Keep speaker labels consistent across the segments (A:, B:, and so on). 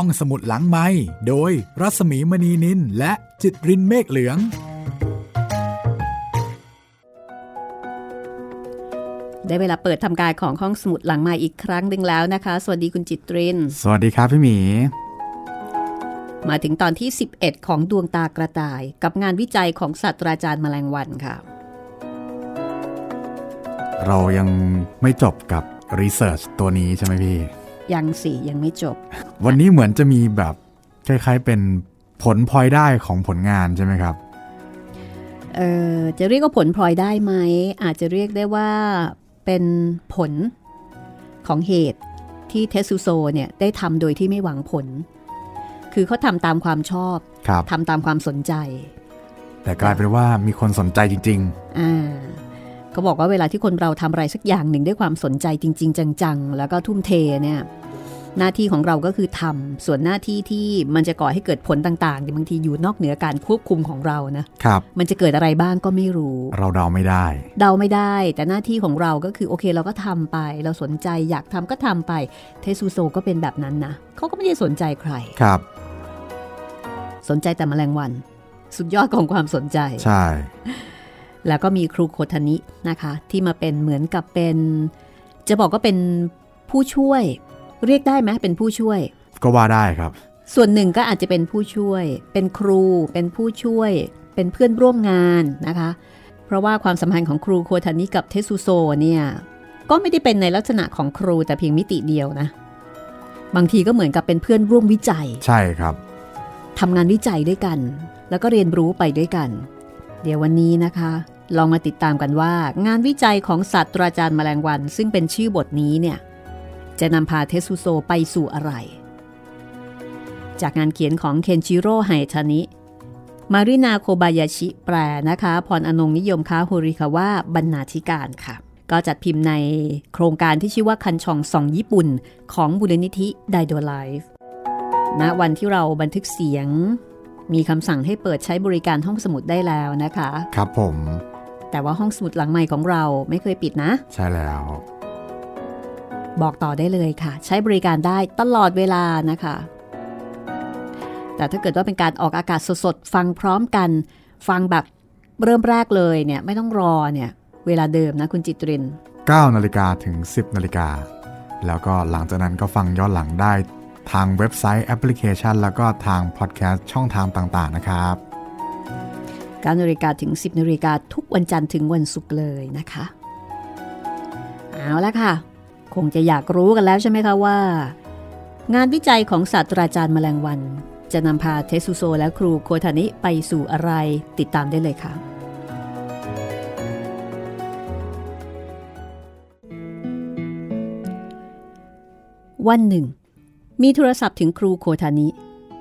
A: ห้องสมุดหลังไม้โดยรัสมีมณีนินและจิตรินเมฆเหลือง
B: ได้เวลาเปิดทำการของห้องสมุดหลังไม้อีกครั้งหนึ่งแล้วนะคะ สวัสดีคุณจิตริน
A: สวัสดีครับพี่หมี
B: มาถึงตอนที่ 11 ของดวงตากระต่าย กับงานวิจัยของศาสตราจารย์แมลงวันค่ะ
A: เรายังไม่จบกับรีเสิร์ชตัวนี้ใช่ไหมพี่
B: ยังสิยังไม่จบ
A: วันนี้เหมือนจะมีแบบคล้ายๆเป็นผลพลอยได้ของผลงานใช่ไหมครับ
B: เออจะเรียกว่าผลพลอยได้ไหมอาจจะเรียกได้ว่าเป็นผลของเหตุที่เทสุโซเนี่ยได้ทำโดยที่ไม่หวังผล คือเขาทำตามความชอบ
A: ครับ
B: ทำตามความสนใจ
A: แต่กลายเป็นว่ามีคนสนใจจริง
B: อ่าเขาบอกว่าเวลาที่คนเราทำอะไรสักอย่างหนึ่งด้วยความสนใจจริง ๆ จังๆ แล้วก็ทุ่มเทเนี่ย หน้าที่ของเราก็คือทำส่วนหน้าที่ที่มันจะก่อให้เกิดผลต่างๆเนี่ยบางทีอยู่นอกเหนือการควบคุมของเรานะ
A: ๆครับ
B: มันจะเกิดอะไรบ้างก็ไม่รู้
A: เราเดาไม่ได้
B: เดาไม่ได้ แต่หน้าที่ของเราก็คือโอเคเราก็ทำไป เราสนใจอยากทำก็ทำไป เทซูโซก็เป็นแบบนั้นนะเขาก็ไม่ได้สนใจใคร
A: ครับ
B: สนใจแต่แมลงวัน สุดยอดของความสนใจ
A: ใช่
B: แล้วก็มีครูโคทานินะคะ ที่มาเป็นเหมือนกับเป็น จะบอกก็เป็นผู้ช่วย เรียกได้ไหมเป็นผู้ช่วย
A: ก็ว่าได้ครับ
B: ส่วนหนึ่งก็อาจจะเป็นผู้ช่วย เป็นครู เป็นผู้ช่วย เป็นเพื่อนร่วมงานนะคะ เพราะว่าความสัมพันธ์ของครูโคทานิกับเทสุโซเนี่ยก็ไม่ได้เป็นในลักษณะของครูแต่เพียงมิติเดียวนะ บางทีก็เหมือนกับเป็นเพื่อนร่วมวิจัย
A: ใช่ครับ
B: ทำงานวิจัยด้วยกัน แล้วก็เรียนรู้ไปด้วยกัน เดี๋ยววันนี้นะคะ ลองมาติดตามกันว่า งานวิจัยของศาสตราจารย์แมลงวัน ซึ่งเป็นชื่อบทนี้เนี่ย จะนำพาเท็ตสึโซไปสู่อะไร จากงานเขียนของเคนจิโร่ไฮทานิ มารินาโคบายาชิแปลนะคะ พรอนงค์ นิยมค้าโฮริคาว่าบรรณาธิการค่ะ ก็จัดพิมพ์ในโครงการที่ชื่อว่าคันชองสองญี่ปุ่น ของบุรนิธิไดโดไลฟ์ณวันที่เราบันทึกเสียง มีคำสั่งให้เปิดใช้บริการห้องสมุดได้แล้วนะคะ
A: ครับผม
B: แต่ว่าห้องสมุดหลังใหม่ของเราไม่เคยปิดนะ
A: ใช่แล้ว
B: บอกต่อได้เลยค่ะ ใช้บริการได้ตลอดเวลานะคะ แต่ถ้าเกิดว่าเป็นการออกอากาศสดๆ ฟังพร้อมกัน ฟังแบบเริ่มแรกเลยเนี่ยไม่ต้องรอเนี่ยเวลาเดิมนะคุณจิตริน
A: 9นาฬิกาถึง 10นาฬิกาแล้วก็หลังจากนั้นก็ฟังย้อนหลังได้ทางเว็บไซต์แอปพลิเคชัน แล้วก็ทางพอดแคสต์ช่องทางต่างๆนะครับ
B: 9นาฬิกาถึง 10นาฬิกาทุกวันจันทร์ถึงวันศุกร์เลยนะคะ เอาละค่ะ คงจะอยากรู้กันแล้วใช่ไหมคะว่า งานวิจัยของศาสตราจารย์แมลงวัน จะนำพาเทสุโซและครูโคทานิไปสู่อะไรติดตามได้เลยค่ะวันหนึ่ง มีโทรศัพท์ถึงครูโคทานิ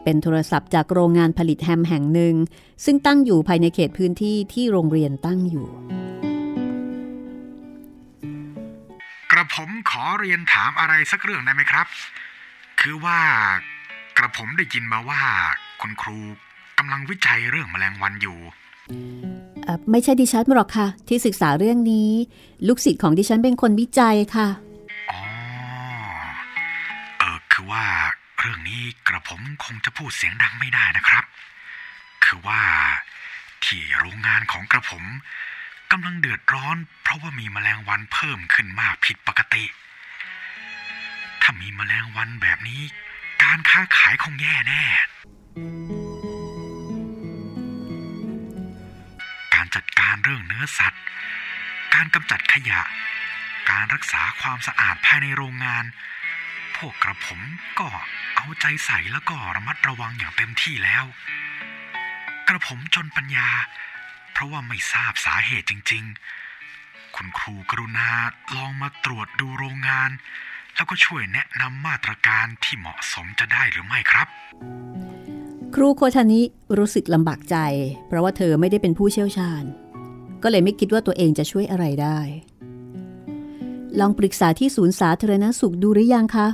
B: เป็นโทรศัพท์จากโรงงานผลิตแฮมแห่งหนึ่ง ซึ่งตั้งอยู่ภายในเขตพื้นที่ที่โรงเรียนตั้งอยู่
C: ระผมขอเรียนถามอะไรสักเรื่องได้ไหมครับ คือว่ากระผมได้ยินมาว่าคุณครูกำลังวิจัยเรื่องแมลงวันอยู่
B: เอ่อไม่ใช่ดิฉันหรอกค่ะ ที่ศึกษาเรื่องนี้ ลูกศิษย์ของดิฉันเป็นคนวิจัยค่ะ
C: อ๋อเออคือว่าเรื่องนี้กระผมคงจะพูดเสียงดังไม่ได้นะครับ คือว่าที่โรงงานของกระผม กำลังเดือดร้อน เพราะว่ามีแมลงวันเพิ่มขึ้นมากผิดปกติ ถ้ามีแมลงวันแบบนี้ การค้าขายคงแย่แน่ การจัดการเรื่องเนื้อสัตว์ การกำจัดขยะ การรักษาความสะอาดภายในโรงงาน พวกกระผมก็เอาใจใส่แล้วก็ระมัดระวังอย่างเต็มที่แล้ว กระผมจนปัญญา เพราะว่าไม่ทราบสาเหตุจริง ๆ คุณครูกรุณาลองมาตรวจดูโรงงาน แล้วก็ช่วยแนะนำมาตรการที่เหมาะสมจะได้หรือไม่ครับ
B: ครูโคทานิรู้สึกลำบากใจ เพราะว่าเธอไม่ได้เป็นผู้เชี่ยวชาญ ก็เลยไม่คิดว่าตัวเองจะช่วยอะไรได้ ลองปรึกษาที่ศูนย์สาธารณสุขดูหรือยังคะ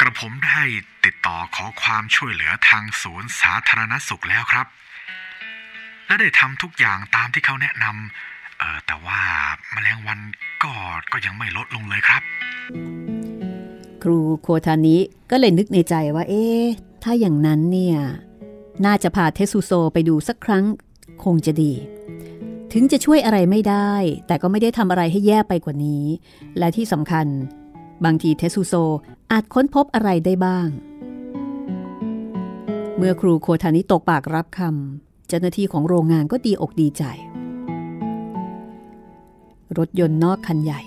C: กระผมได้ติดต่อขอความช่วยเหลือทางศูนย์สาธารณสุขแล้วครับ และได้ทำทุกอย่างตามที่เขาแนะนำเออแต่ว่าแมลงวันก็ก็ยังไม่ลดลงเลยครับ
B: คครูโคทานิก็เลยนึกในใจว่า เอ๊ะถ้าอย่างนั้นเนี่ยน่าจะพาเทสุโซไปดูสักครั้งคงจะดี ถึงจะช่วยอะไรไม่ได้ แต่ก็ไม่ได้ทำอะไรให้แย่ไปกว่านี้ และที่สำคัญ บางทีเทสุโซอาจค้นพบอะไรได้บ้าง เมื่อครูโคทานิตกปากรับคำ เจ้าหน้าที่ของโรงงานก็ดีอกดีใจ รถยนต์นอกคันใหญ่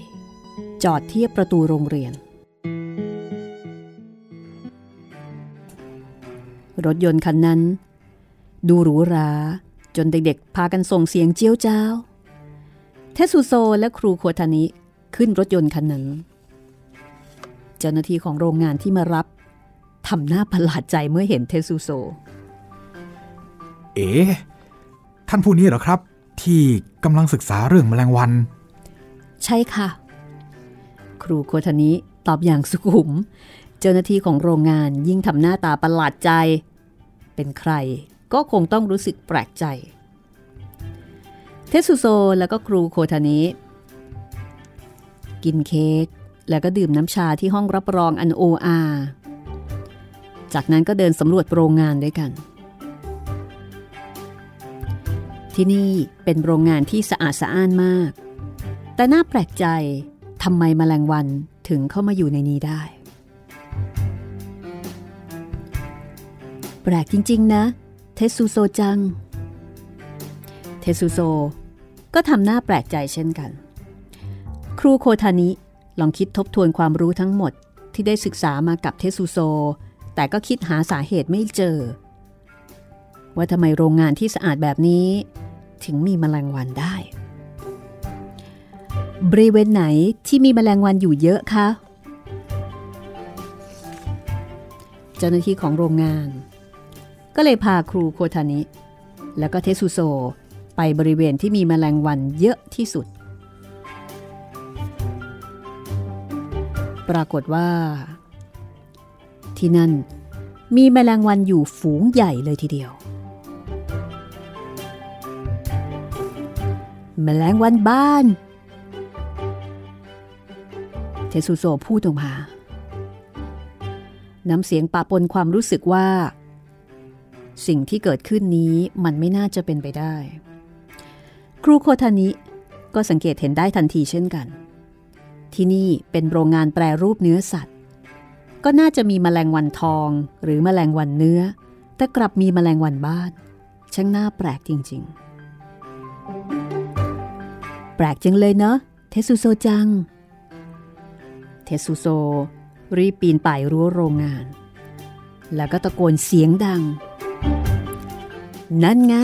B: จอดเทียบประตูโรงเรียน รถยนต์คันนั้น ดูหรูหราจนเด็กๆ พากันส่งเสียงเจียวจ้าวเทสุโซและครูโคทานิขึ้นรถยนต์คันนั้น เจ้าหน้าที่ของโรงงานที่มารับทำหน้าประหลาดใจเมื่อเห็นเทสุโซ
A: เอ๋ท่านผู้นี้เหรอครับ ที่กำลังศึกษาเรื่องแมลงวัน
B: ใช่ค่ะ ครูโคทานิตอบอย่างสุขุม เจ้าหน้าที่ของโรงงานยิ่งทำหน้าตาประหลาดใจ เป็นใครก็คงต้องรู้สึกแปลกใจ เทสุโซแล้วก็ครูโคทานิกินเค้กแล้วก็ดื่มน้ำชาที่ห้องรับรองอันโออา จากนั้นก็เดินสำรวจโรงงานด้วยกัน ที่นี่เป็นโรงงานที่สะอาดสะอ้านมาก แต่น่าแปลกใจทำไมมแมลงวันถึงเข้ามาอยู่ในนี้ได้ แปลกจริง ๆ นะ เทสุโซจัง เทสุโซ ก็ทำหน้าแปลกใจเช่นกัน ครูโคทานิลองคิดทบทวนความรู้ทั้งหมดที่ได้ศึกษามากับเทสุโซ แต่ก็คิดหาสาเหตุไม่เจอ ว่าทำไมโรงงานที่สะอาดแบบนี้ ถึงมีมแมลงวันได้ บริเวณไหนที่มีแมลงวันอยู่เยอะคะเจ้าหน้าที่ของโรงงาน ก็เลยพาครูโคทานิ แล้วก็เทสุโซไปบริเวณที่มีแมลงวันเยอะที่สุด ปรากฏว่า ที่นั่นมีแมลงวันอยู่ฝูงใหญ่เลยทีเดียว แมลงวันบ้าน เทสุโซพูดออกมา น้ำเสียงปะปนความรู้สึกว่า สิ่งที่เกิดขึ้นนี้มันไม่น่าจะเป็นไปได้ ครูโคทานิก็สังเกตเห็นได้ทันทีเช่นกัน ที่นี่เป็นโรงงานแปรรูปเนื้อสัตว์ ก็น่าจะมีแมลงวันทองหรือแมลงวันเนื้อ แต่กลับมีแมลงวันบ้าน ช่างน่าแปลกจริง ๆ ปลกจังเลยเนาะเทสุโซจัง เทสุโซ รีบปีนป่ายรั้วโรงงาน แล้วก็ตะโกนเสียงดัง นั่นไง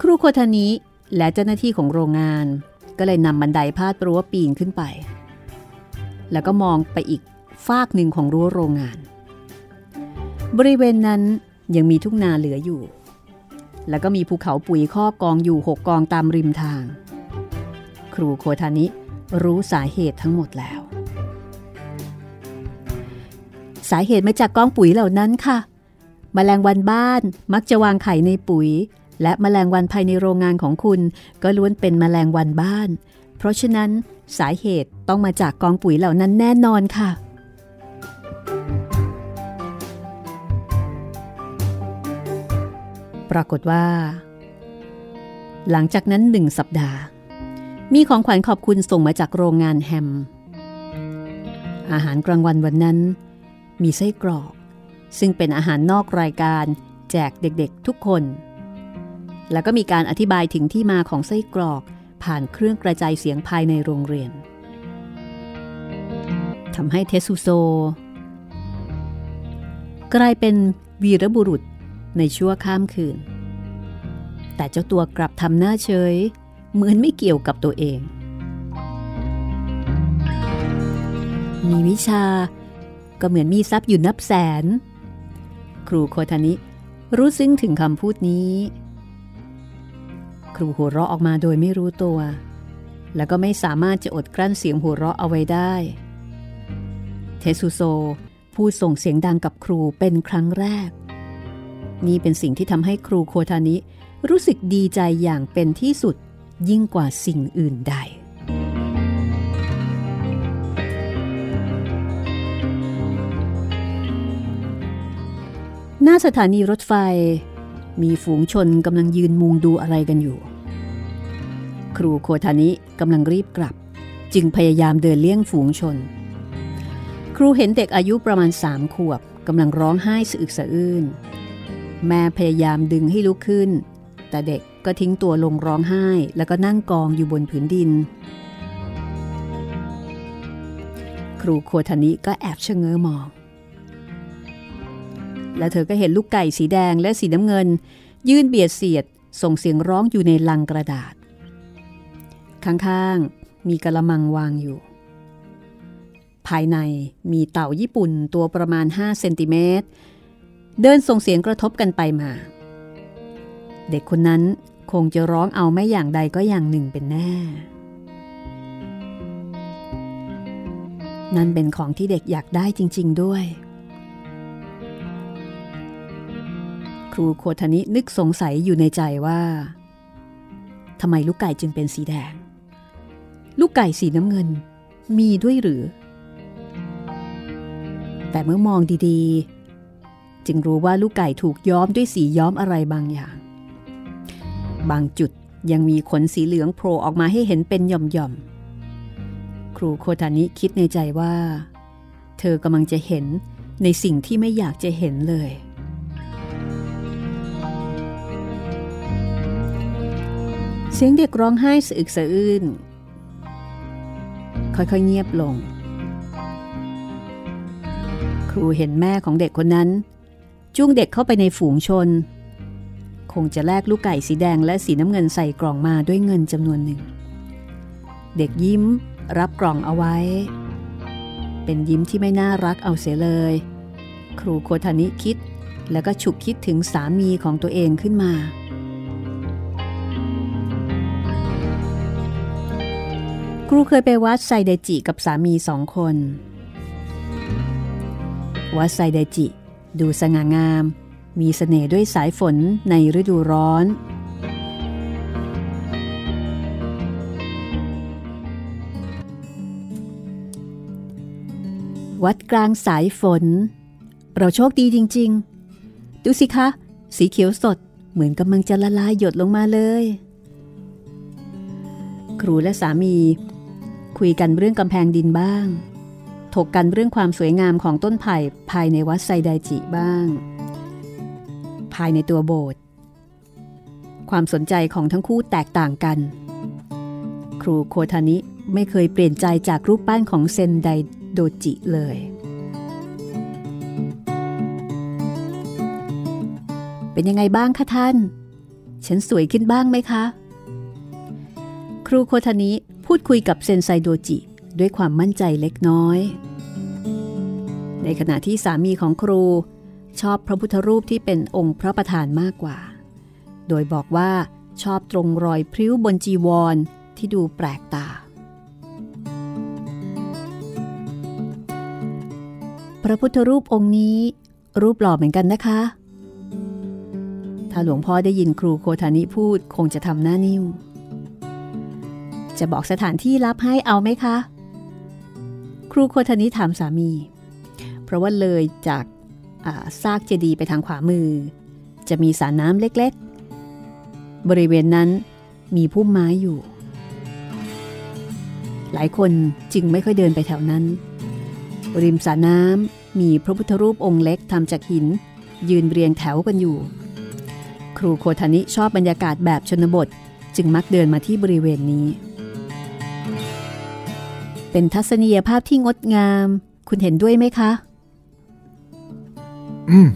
B: ครูโคทานิและเจ้าหน้าที่ของโรงงาน ก็เลยนำบันไดพาดรั้วปีนขึ้นไป แล้วก็มองไปอีกฟากหนึ่งของรั้วโรงงาน บริเวณนั้นยังมีทุ่งนาเหลืออยู่ แล้วก็มีภูเขาปุ๋ยข้อกองอยู่หกกองตามริมทาง ครูโคทานิรู้สาเหตุทั้งหมดแล้ว สาเหตุมาจากกองปุ๋ยเหล่านั้นค่ะมแมลงวันบ้านมักจะวางไข่ในปุ๋ย และมแมลงวันภายในโรงงานของคุณก็ล้วนเป็นมแมลงวันบ้าน เพราะฉะนั้นสาเหตุต้องมาจากกองปุ๋ยเหล่านั้นแน่นอนค่ะ รากฏว่า หลังจากนั้นหนึ่งสัปดาห์ มีของขวัญขอบคุณส่งมาจากโรงงานแฮม อาหารกลางวันวันนั้น มีไส้กรอก ซึ่งเป็นอาหารนอกรายการแจกเด็กๆทุกคน แล้วก็มีการอธิบายถึงที่มาของไส้กรอกผ่านเครื่องกระจายเสียงภายในโรงเรียนทำให้เทสุโซ กลายเป็นวีรบุรุษ ในชั่วข้ามคืน แต่เจ้าตัวกลับทำหน้าเฉย เหมือนไม่เกี่ยวกับตัวเอง มีวิชาก็เหมือนมีทรัพย์อยู่นับแสน ครูโคทานิรู้ซึ้งถึงคำพูดนี้ ครูหัวเราะออกมาโดยไม่รู้ตัว แล้วก็ไม่สามารถจะอดกลั้นเสียงหัวเราะเอาไว้ได้ เทสุโซพูดส่งเสียงดังกับครูเป็นครั้งแรก นี่เป็นสิ่งที่ทำให้ครูโคทานิ รู้สึกดีใจอย่างเป็นที่สุดยิ่งกว่าสิ่งอื่นใด หน้าสถานีรถไฟ มีฝูงชนกำลังยืนมุงดูอะไรกันอยู่ ครูโคทานิกำลังรีบกลับ จึงพยายามเดินเลี่ยงฝูงชน ครูเห็นเด็กอายุประมาณสามขวบกำลังร้องไห้สะอึกสะอื้น แม่พยายามดึงให้ลุกขึ้น แต่เด็กก็ทิ้งตัวลงร้องไห้ แล้วก็นั่งกองอยู่บนผืนดิน ครูโคทานิก็แอบชะเง้อมอง และเธอก็เห็นลูกไก่สีแดงและสีน้ำเงิน ยื่นเบียดเสียดส่งเสียงร้องอยู่ในลังกระดาษ ข้างๆมีกระมังวางอยู่ ภายในมีเต่าญี่ปุ่นตัวประมาณ 5 เซนติเมตร เดินส่งเสียงกระทบกันไปมา เด็กคนนั้นคงจะร้องเอาไม่อย่างใดก็อย่างหนึ่งเป็นแน่ นั่นเป็นของที่เด็กอยากได้จริง ๆด้วย ครูโคทนินึกสงสัยอยู่ในใจว่าทำไมลูกไก่จึงเป็นสีแดง ลูกไก่สีน้ำเงินมีด้วยหรือ แต่เมื่อมองดีๆ จึงรู้ว่าลูกไก่ถูกย้อมด้วยสีย้อมอะไรบางอย่าง บางจุดยังมีขนสีเหลืองโผล่ออกมาให้เห็นเป็นหย่อมๆ ครูโคทานิคิดในใจว่า เธอกำลังจะเห็นในสิ่งที่ไม่อยากจะเห็นเลย เสียงเด็กร้องไห้สะอึกสะอื้น ค่อยๆเงียบลง ครูเห็นแม่ของเด็กคนนั้น จุงเด็กเข้าไปในฝูงชน คงจะแลกลูกไก่สีแดงและสีน้ำเงินใส่กล่องมาด้วยเงินจำนวนหนึ่ง เด็กยิ้มรับกล่องเอาไว้ เป็นยิ้มที่ไม่น่ารักเอาเสียเลย ครูโคทานิคิดแล้วก็ฉุกคิดถึงสามีของตัวเองขึ้นมา ครูเคยไปวัดไซเดจิกับสามีสองคน วัดไซเดจิ ดูสง่างาม มีสเสน่ห์ด้วยสายฝนในฤดูร้อน วัดกลางสายฝน เราโชคดีจริง ๆ ดูสิคะ สีเขียวสดเหมือนกำลังจะละลายหยดลงมาเลย ครูและสามี คุยกันเรื่องกำแพงดินบ้าง ถกกันเรื่องความสวยงามของต้นไผ่ภายในวัดไซไดจิบ้าง ภายในตัวโบสถ์ความสนใจของทั้งคู่แตกต่างกัน ครูโคทานิไม่เคยเปลี่ยนใจจากรูปปั้นของเซนไดโดจิเลย เป็นยังไงบ้างคะท่าน ฉันสวยขึ้นบ้างไหมคะ ครูโคทานิพูดคุยกับเซนไซโดจิ ด้วยความมั่นใจเล็กน้อย ในขณะที่สามีของครูชอบพระพุทธรูปที่เป็นองค์พระประธานมากกว่า โดยบอกว่าชอบตรงรอยพริ้วบนจีวรที่ดูแปลกตา พระพุทธรูปองค์นี้ รูปหล่อเหมือนกันนะคะ ถ้าหลวงพ่อได้ยินครูโคทานิพูดคงจะทำหน้านิ่ว จะบอกสถานที่รับให้เอาไหมคะ ครูโคทนิถามสามี เพราะว่าเลยจากซากเจดีย์ไปทางขวามือ จะมีสระน้ำเล็กๆ บริเวณนั้นมีพุ่มไม้อยู่ หลายคนจึงไม่ค่อยเดินไปแถวนั้น ริมสระน้ำมีพระพุทธรูปองค์เล็กทำจากหิน ยืนเรียงแถวกันอยู่ ครูโคทานิชอบบรรยากาศแบบชนบทจึงมักเดินมาที่บริเวณนี้ เป็นทัศนียภาพที่งดงาม คุณเห็นด้วยไหมคะ
A: อืม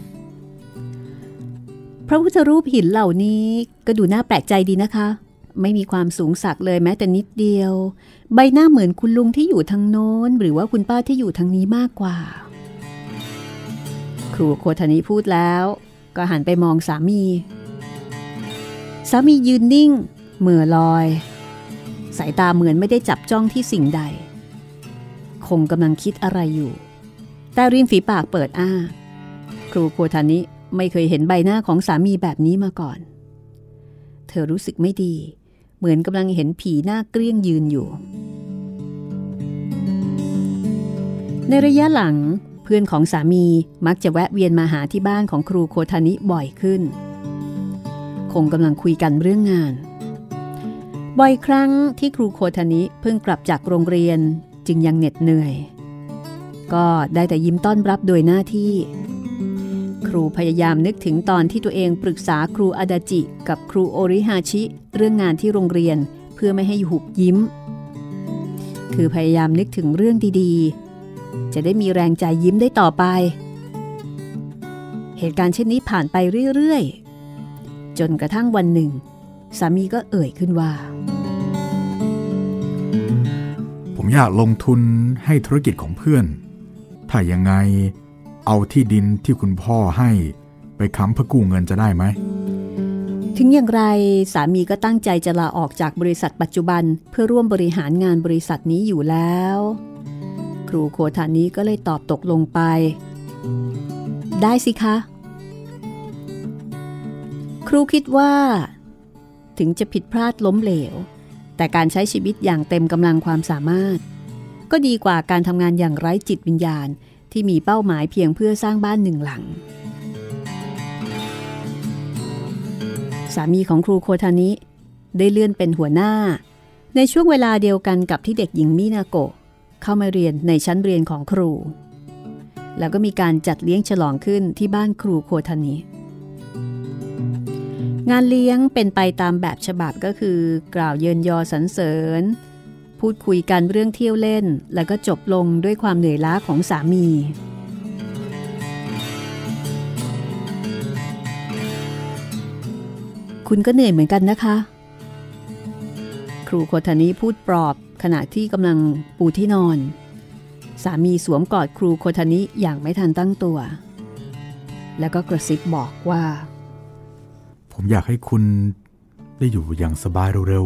B: พระพุทธรูปหินเหล่านี้ก็ดูน่าแปลกใจดีนะคะ ไม่มีความสูงสักเลยแม้แต่นิดเดียว ใบหน้าเหมือนคุณลุงที่อยู่ทางโน้น หรือว่าคุณป้าที่อยู่ทางนี้มากกว่า ครูโคทานิพูดแล้ว ก็หันไปมองสามี สามียืนนิ่งเหม่อลอย สายตาเหมือนไม่ได้จับจ้องที่สิ่งใด คงกำลังคิดอะไรอยู่ แต่ริมฝีปากเปิดอ้า ครูโคทานิไม่เคยเห็นใบหน้าของสามีแบบนี้มาก่อน เธอรู้สึกไม่ดี เหมือนกำลังเห็นผีหน้าเกลี้ยงยืนอยู่ ในระยะหลังเพื่อนของสามีมักจะแวะเวียนมาหาที่บ้านของครูโคทานิบ่อยขึ้น คงกำลังคุยกันเรื่องงาน บ่อยครั้งที่ครูโคทานิเพิ่งกลับจากโรงเรียน จึงยังเหน็ดเหนื่อย ก็ได้แต่ยิ้มต้อนรับโดยหน้าที่ ครูพยายามนึกถึงตอนที่ตัวเองปรึกษาครูอาดาจิ กับครูโอริฮาชิ เรื่องงานที่โรงเรียนเพื่อไม่ให้หุบยิ้ม คือพยายามนึกถึงเรื่องดีๆ จะได้มีแรงใจยิ้มได้ต่อไป เหตุการณ์เช่นนี้ผ่านไปเรื่อยๆ จนกระทั่งวันหนึ่ง สามีก็เอ่ยขึ้นว่า
A: ผมอยากลงทุนให้ธุรกิจของเพื่อน ถ้ายังไงเอาที่ดินที่คุณพ่อให้ไปค้ำเพื่อกู้เงินจะได้ไหม
B: ถึงอย่างไรสามีก็ตั้งใจจะลาออกจากบริษัทปัจจุบัน เพื่อร่วมบริหารงานบริษัทนี้อยู่แล้ว ครูโคทานี้ก็เลยตอบตกลงไป ได้สิคะ ครูคิดว่า ถึงจะผิดพลาดล้มเหลว แต่การใช้ชีวิตอย่างเต็มกำลังความสามารถ ก็ดีกว่าการทำงานอย่างไร้จิตวิญญาณที่มีเป้าหมายเพียงเพื่อสร้างบ้านหนึ่งหลัง สามีของครูโคทานิ ได้เลื่อนเป็นหัวหน้า ในช่วงเวลาเดียวกันกับที่เด็กหญิงมินาโกะเข้ามาเรียนในชั้นเรียนของครู แล้วก็มีการจัดเลี้ยงฉลองขึ้นที่บ้านครูโคทานิ งานเลี้ยงเป็นไปตามแบบฉบับก็คือ กล่าวเยินยอสรรเสริญ พูดคุยกันเรื่องเที่ยวเล่น แล้วก็จบลงด้วยความเหนื่อยล้าของสามี คุณก็เหนื่อยเหมือนกันนะคะ ครูโคทานิพูดปลอบขณะที่กำลังปูที่นอน สามีสวมกอดครูโคทานิอย่างไม่ทันตั้งตัว แล้วก็กระซิบบอกว่า
A: ผมอยากให้คุณได้อยู่อย่างสบายเร็ว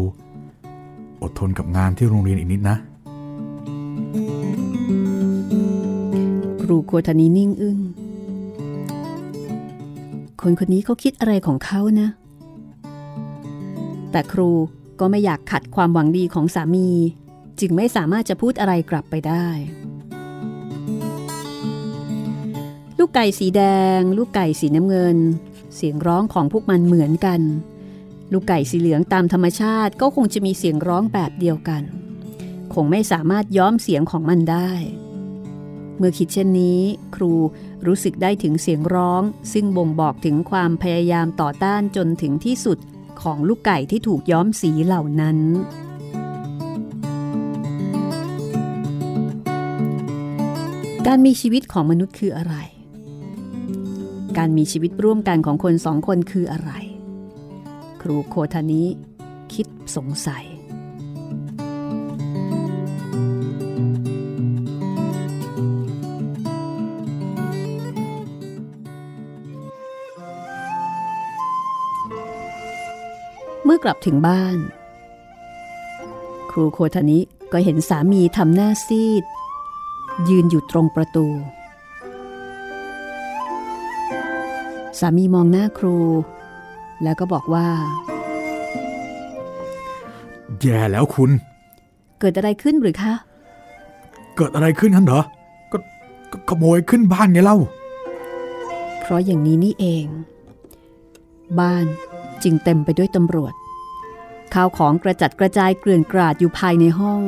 A: ๆ อดทนกับงานที่โรงเรียนอีกนิดนะ
B: ครูโคทานินิ่งอึง้ง คนคนนี้เขาคิดอะไรของเขานะ แต่ครูก็ไม่อยากขัดความหวังดีของสามี จึงไม่สามารถจะพูดอะไรกลับไปได้ ลูกไก่สีแดง ลูกไก่สีน้ำเงิน เสียงร้องของพวกมันเหมือนกัน ลูกไก่สีเหลืองตามธรรมชาติก็คงจะมีเสียงร้องแบบเดียวกัน คงไม่สามารถย้อมเสียงของมันได้ เมื่อคิดเช่นนี้ ครูรู้สึกได้ถึงเสียงร้อง ซึ่งบ่งบอกถึงความพยายามต่อต้านจนถึงที่สุดของลูกไก่ที่ถูกย้อมสีเหล่านั้น การมีชีวิตของมนุษย์คืออะไร การมีชีวิตร่วมกันของคนสองคนคืออะไร ครูโคทานิคิดสงสัย เมื่อกลับถึงบ้าน ครูโคทานิก็เห็นสามีทำหน้าซีด ยืนอยู่ตรงประตู สามีมองหน้าครู แล้วก็บอกว่า
A: แย่แล้วคุณ
B: เกิดอะไรขึ้นหรือคะ
A: เกิดอะไรขึ้นกันเหรอก็ก็ขโมยขึ้นบ้านไงเล่า
B: เพราะอย่างนี้นี่เอง บ้านจึงเต็มไปด้วยตำรวจ ข้าวของกระจัดกระจายเกลื่อนกราดอยู่ภายในห้อง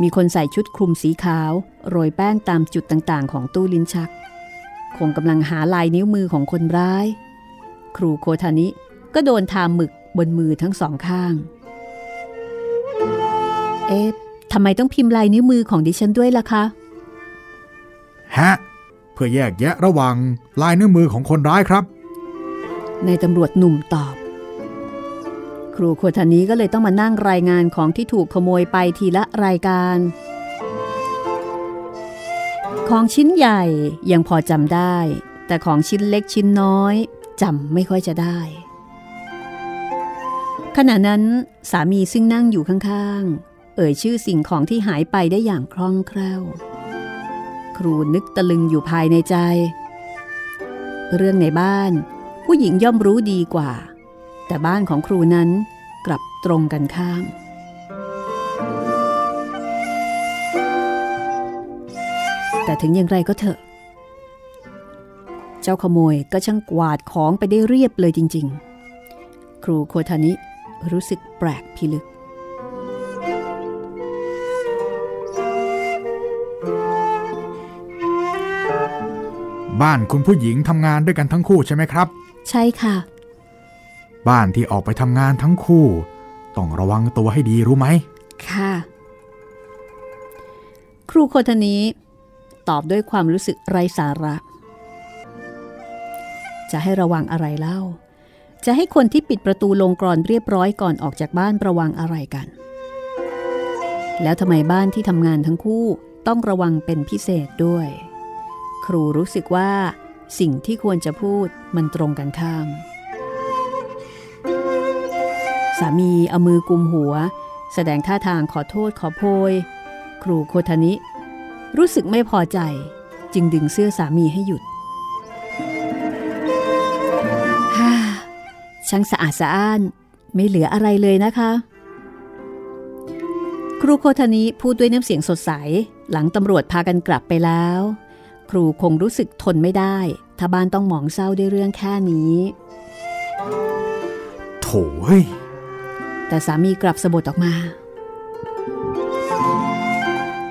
B: มีคนใส่ชุดคลุมสีขาว โรยแป้งตามจุดต่างๆ ของตู้ลิ้นชัก คงกำลังหาลายนิ้วมือของคนร้าย ครูโคทานิก็โดนทาหมึกบนมือทั้งสองข้าง เอ๊ะทำไมต้องพิมพ์ลายนิ้วมือของดิฉันด้วยล่ะคะ
A: ฮะ เพื่อแยกแยะระหว่างลายนิ้วมือของคนร้ายครับ
B: ในตำรวจหนุ่มตอบ ครูโคทานี้ก็เลยต้องมานั่งรายงานของที่ถูกขโมยไปทีละรายการ ของชิ้นใหญ่ยังพอจำได้ แต่ของชิ้นเล็กชิ้นน้อยจำไม่ค่อยจะได้ ขณะนั้นสามีซึ่งนั่งอยู่ข้างๆ เอ่ยชื่อสิ่งของที่หายไปได้อย่างคล่องแคล่ว ครูนึกตะลึงอยู่ภายในใจ เรื่องในบ้าน ผู้หญิงย่อมรู้ดีกว่า แต่บ้านของครูนั้นกลับตรงกันข้าม ถึงอย่างไรก็เถอะ เจ้าขโมยก็ช่างกวาดของไปได้เรียบเลยจริง ๆ ครูโคทานิรู้สึกแปลกพิลึก
A: บ้านคุณผู้หญิงทำงานด้วยกันทั้งคู่ใช่ไหมครับ
B: ใช่ค่ะ
A: บ้านที่ออกไปทำงานทั้งคู่ ต้องระวังตัวให้ดีรู้ไหม
B: ค่ะ ครูโคทานิ ตอบด้วยความรู้สึกไร้สาระ จะให้ระวังอะไรเล่า จะให้คนที่ปิดประตูลงกรอนเรียบร้อยก่อนออกจากบ้านระวังอะไรกัน แล้วทำไมบ้านที่ทำงานทั้งคู่ต้องระวังเป็นพิเศษด้วย ครูรู้สึกว่าสิ่งที่ควรจะพูดมันตรงกันข้าม สามีเอามือกุมหัว แสดงท่าทางขอโทษขอโพย ครูโคทานิ รู้สึกไม่พอใจจึงดึงเสื้อสามีให้หยุดฮ่าช่างสะอาดสะอ้าน ไม่เหลืออะไรเลยนะคะ ครูโคทานิพูดด้วยน้ำเสียงสดใส หลังตำรวจพากันกลับไปแล้ว ครูคงรู้สึกทนไม่ได้ ถ้าบ้านต้องหมองเศร้าด้วยเรื่องแค่นี้
A: โถเฮ้ย
B: แต่สามีกลับสะบดออกมา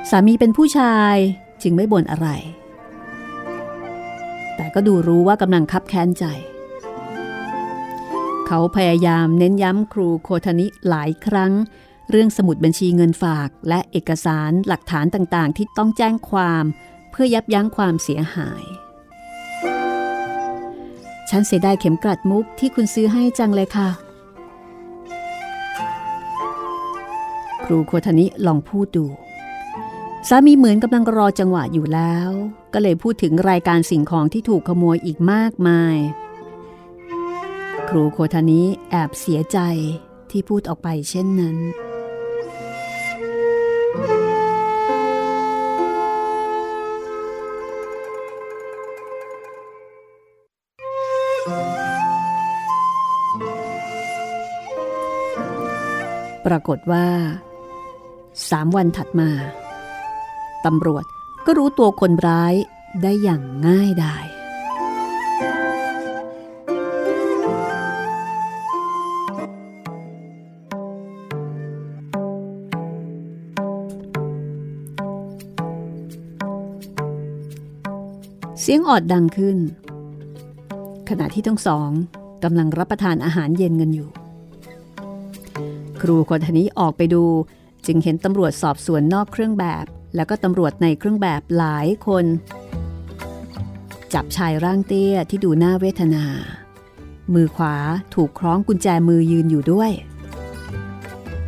B: สามีเป็นผู้ชายจึงไม่บ่นอะไร แต่ก็ดูรู้ว่ากำลังคับแค้นใจ เขาพยายามเน้นย้ำครูโคทานิหลายครั้ง เรื่องสมุดบัญชีเงินฝากและเอกสารหลักฐานต่างๆ ที่ต้องแจ้งความเพื่อยับยั้งความเสียหาย ฉันเสียดายเข็มกลัดมุกที่คุณซื้อให้จังเลยค่ะ ครูโคทานิลองพูดดู สามีเหมือนกำลังรอจังหวะอยู่แล้ว ก็เลยพูดถึงรายการสิ่งของที่ถูกขโมยอีกมากมาย ครูโคทานิแอบเสียใจที่พูดออกไปเช่นนั้น ปรากฏว่าสามวันถัดมา ตำรวจก็รู้ตัวคนร้ายได้อย่างง่ายดายเสียงออดดังขึ้น ขณะที่ทั้งสองกำลังรับประทานอาหารเย็นกันอยู่ ครูคนนี้ออกไปดูจึงเห็นตำรวจสอบสวนนอกเครื่องแบบ แล้วก็ตำรวจในเครื่องแบบหลายคน จับชายร่างเตี้ยที่ดูน่าเวทนา มือขวาถูกคล้องกุญแจมือยืนอยู่ด้วย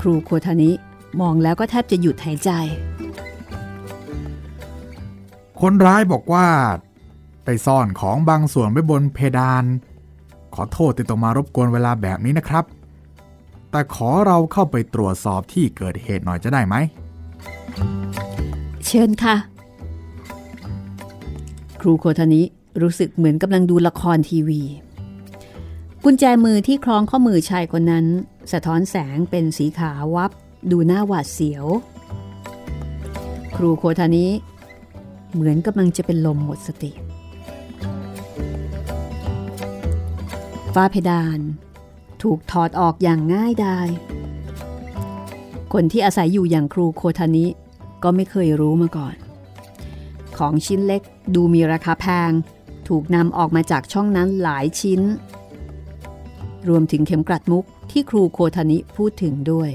B: ครูโคทานิมองแล้วก็แทบจะหยุดหายใจ
A: คนร้ายบอกว่าไปซ่อนของบางส่วนไว้บนเพดาน ขอโทษที่ต้องมารบกวนเวลาแบบนี้นะครับ แต่ขอเราเข้าไปตรวจสอบที่เกิดเหตุหน่อยจะได้ไหม
B: เชิญค่ะ ครูโคทานิรู้สึกเหมือนกำลังดูละครทีวี กุญแจมือที่คล้องข้อมือชายคนนั้น สะท้อนแสงเป็นสีขาววับ ดูหน้าหวาดเสียว ครูโคทานิเหมือนกำลังจะเป็นลมหมดสติฝ้าเพดาน ถูกถอดออกอย่างง่ายดายคนที่อาศัยอยู่อย่างครูโคทานิ ก็ไม่เคยรู้มาก่อน ของชิ้นเล็กดูมีราคาแพง ถูกนำออกมาจากช่องนั้นหลายชิ้น รวมถึงเข็มกลัดมุกที่ครูโคทานิพูดถึงด้วย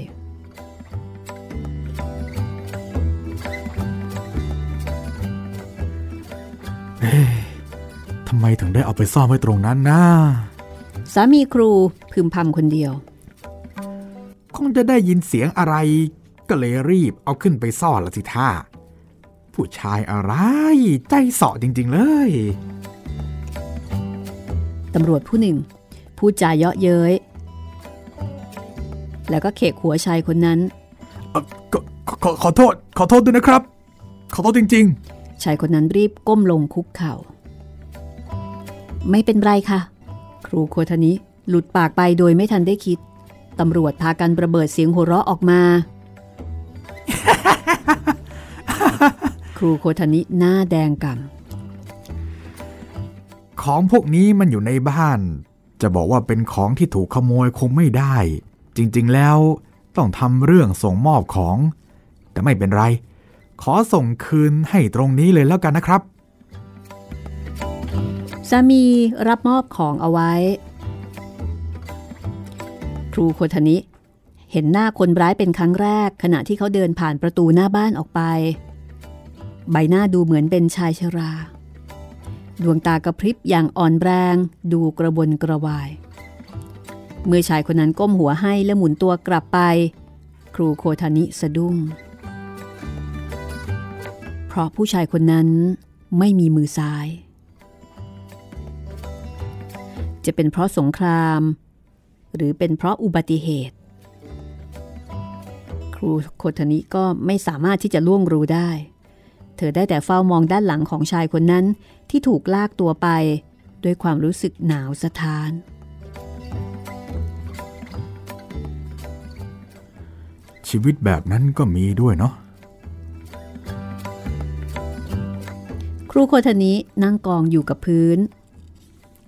A: ทำไมถึงได้เอาไปซ่อนไว้ตรงนั้นนะ
B: สามีครูพึมพำคนเดียว
A: คงจะได้ยินเสียงอะไร ก็เลยรีบเอาขึ้นไปซ่อนละสิท่า ผู้ชายอะไร ใจเสาะจริง ๆ เลย
B: ตำรวจผู้หนึ่ง พูดจาเยาะเย้ย แล้วก็เขกหัวชายคนนั้น
A: เอ่อขอขอขอขอโทษ ขอโทษด้วยนะครับ ขอโทษจริง
B: ชายคนนั้นรีบก้มลงคุกเข่า ไม่เป็นไรค่ะ ครูโคทานิหลุดปากไปโดยไม่ทันได้คิด ตำรวจพากันระเบิดเสียงหัวเราะออกมา ครูโคทานิหน้าแดงก่ำ
A: ของพวกนี้มันอยู่ในบ้าน จะบอกว่าเป็นของที่ถูกขโมยคงไม่ได้ จริงๆแล้วต้องทำเรื่องส่งมอบของ แต่ไม่เป็นไร ขอส่งคืนให้ตรงนี้เลยแล้วกันนะครับ
B: สามีรับมอบของเอาไว้ ครูโคทานิเห็นหน้าคนร้ายเป็นครั้งแรก ขณะที่เขาเดินผ่านประตูหน้าบ้านออกไป ใบหน้าดูเหมือนเป็นชายชรา ดวงตากระพริบอย่างอ่อนแรง ดูกระบนกระวาย เมื่อชายคนนั้นก้มหัวให้และหมุนตัวกลับไป ครูโคทานิสะดุ้ง เพราะผู้ชายคนนั้นไม่มีมือซ้าย จะเป็นเพราะสงคราม หรือเป็นเพราะอุบัติเหตุ ครูโคทานิก็ไม่สามารถที่จะล่วงรู้ได้ เธอได้แต่เฝ้ามองด้านหลังของชายคนนั้นที่ถูกลากตัวไปด้วยความรู้สึกหนาวสะท้าน
A: ชีวิตแบบนั้นก็มีด้วยเนาะ
B: ครูโคทนินั่งกองอยู่กับพื้น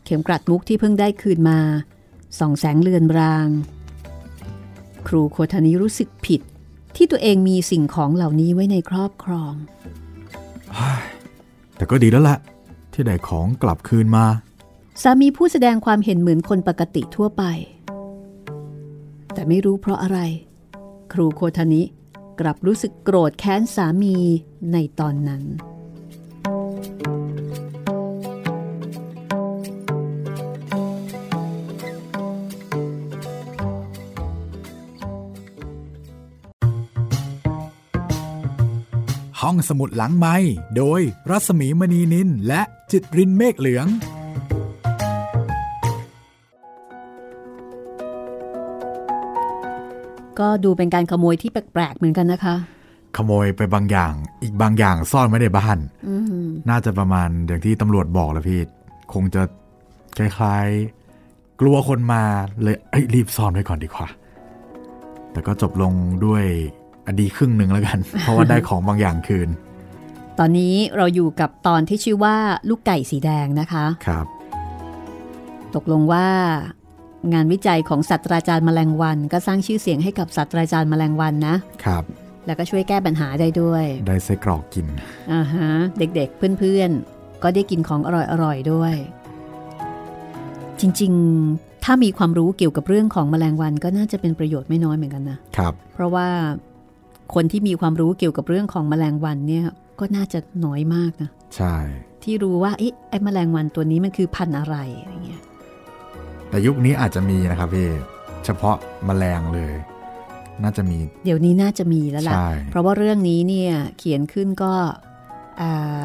B: ข็มกลัดมุกที่เพิ่งได้คืนมาส่องแสงเลือนราง ครูโคทานิรู้สึกผิดที่ตัวเองมีสิ่งของเหล่านี้ไว้ในครอบครอง
A: แต่ก็ดีแล้วละที่ได้ของกลับคืนมา
B: สามีผู้แสดงความเห็นเหมือนคนปกติทั่วไป แต่ไม่รู้เพราะอะไร ครูโคทานิกลับรู้สึกโกรธแค้นสามีในตอนนั้น
A: ห้องสมุดหลังไม้โดยรัสมีมณีนินและจิตรินเมฆเหลือง
B: ก็ดูเป็นการขโมยที่แปลกๆเหมือนกันนะคะ
A: ขโมยไปบางอย่าง อีกบางอย่างซ่อนไว้ในบ้าน น่าจะประมาณอย่างที่ตำรวจบอกแล้วพี่ คงจะคล้ายๆ กลัวคนมาเลยเอ้ยรีบซ่อนไว้ก่อนดีกว่า แต่ก็จบลงด้วย ดีครึ่งหนึ่งแล้วกัน เพราะว่าได้ของบางอย่างคืน
B: ตอนนี้เราอยู่กับตอนที่ชื่อว่าลูกไก่สีแดงนะคะ
A: ครับ
B: ตกลงว่างานวิจัยของศาสตราจารย์แมลงวัน ก็สร้างชื่อเสียงให้กับศาสตราจารย์แมลงวันนะ
A: ครับ
B: แล้วก็ช่วยแก้ปัญหาได้ด้วย
A: ได้ไส้กรอกกิน
B: อ่าฮะเด็กๆเพื่อนๆ ก็ได้กินของอร่อยๆด้วย จริงๆ ถ้ามีความรู้เกี่ยวกับเรื่องของแมลงวันก็น่าจะเป็นประโยชน์ไม่น้อยเหมือนกันนะ
A: ครับ
B: เพราะว่า คนที่มีความรู้เกี่ยวกับเรื่องของแมลงวันเนี่ยก็น่าจะน้อยมากนะ
A: ใช่
B: ที่รู้ว่าไอ้ไอ้แมลงวันตัวนี้มันคือพันธุ์อะไรอะไรเงี้ย
A: แต่ยุคนี้อาจจะมีนะครับพี่ เฉพาะแมลงเลย น่าจะมี
B: เดี๋ยวนี้น่าจะมีแล้วล่ะ เพราะว่าเรื่องนี้เนี่ยเขียนขึ้นก็อ่า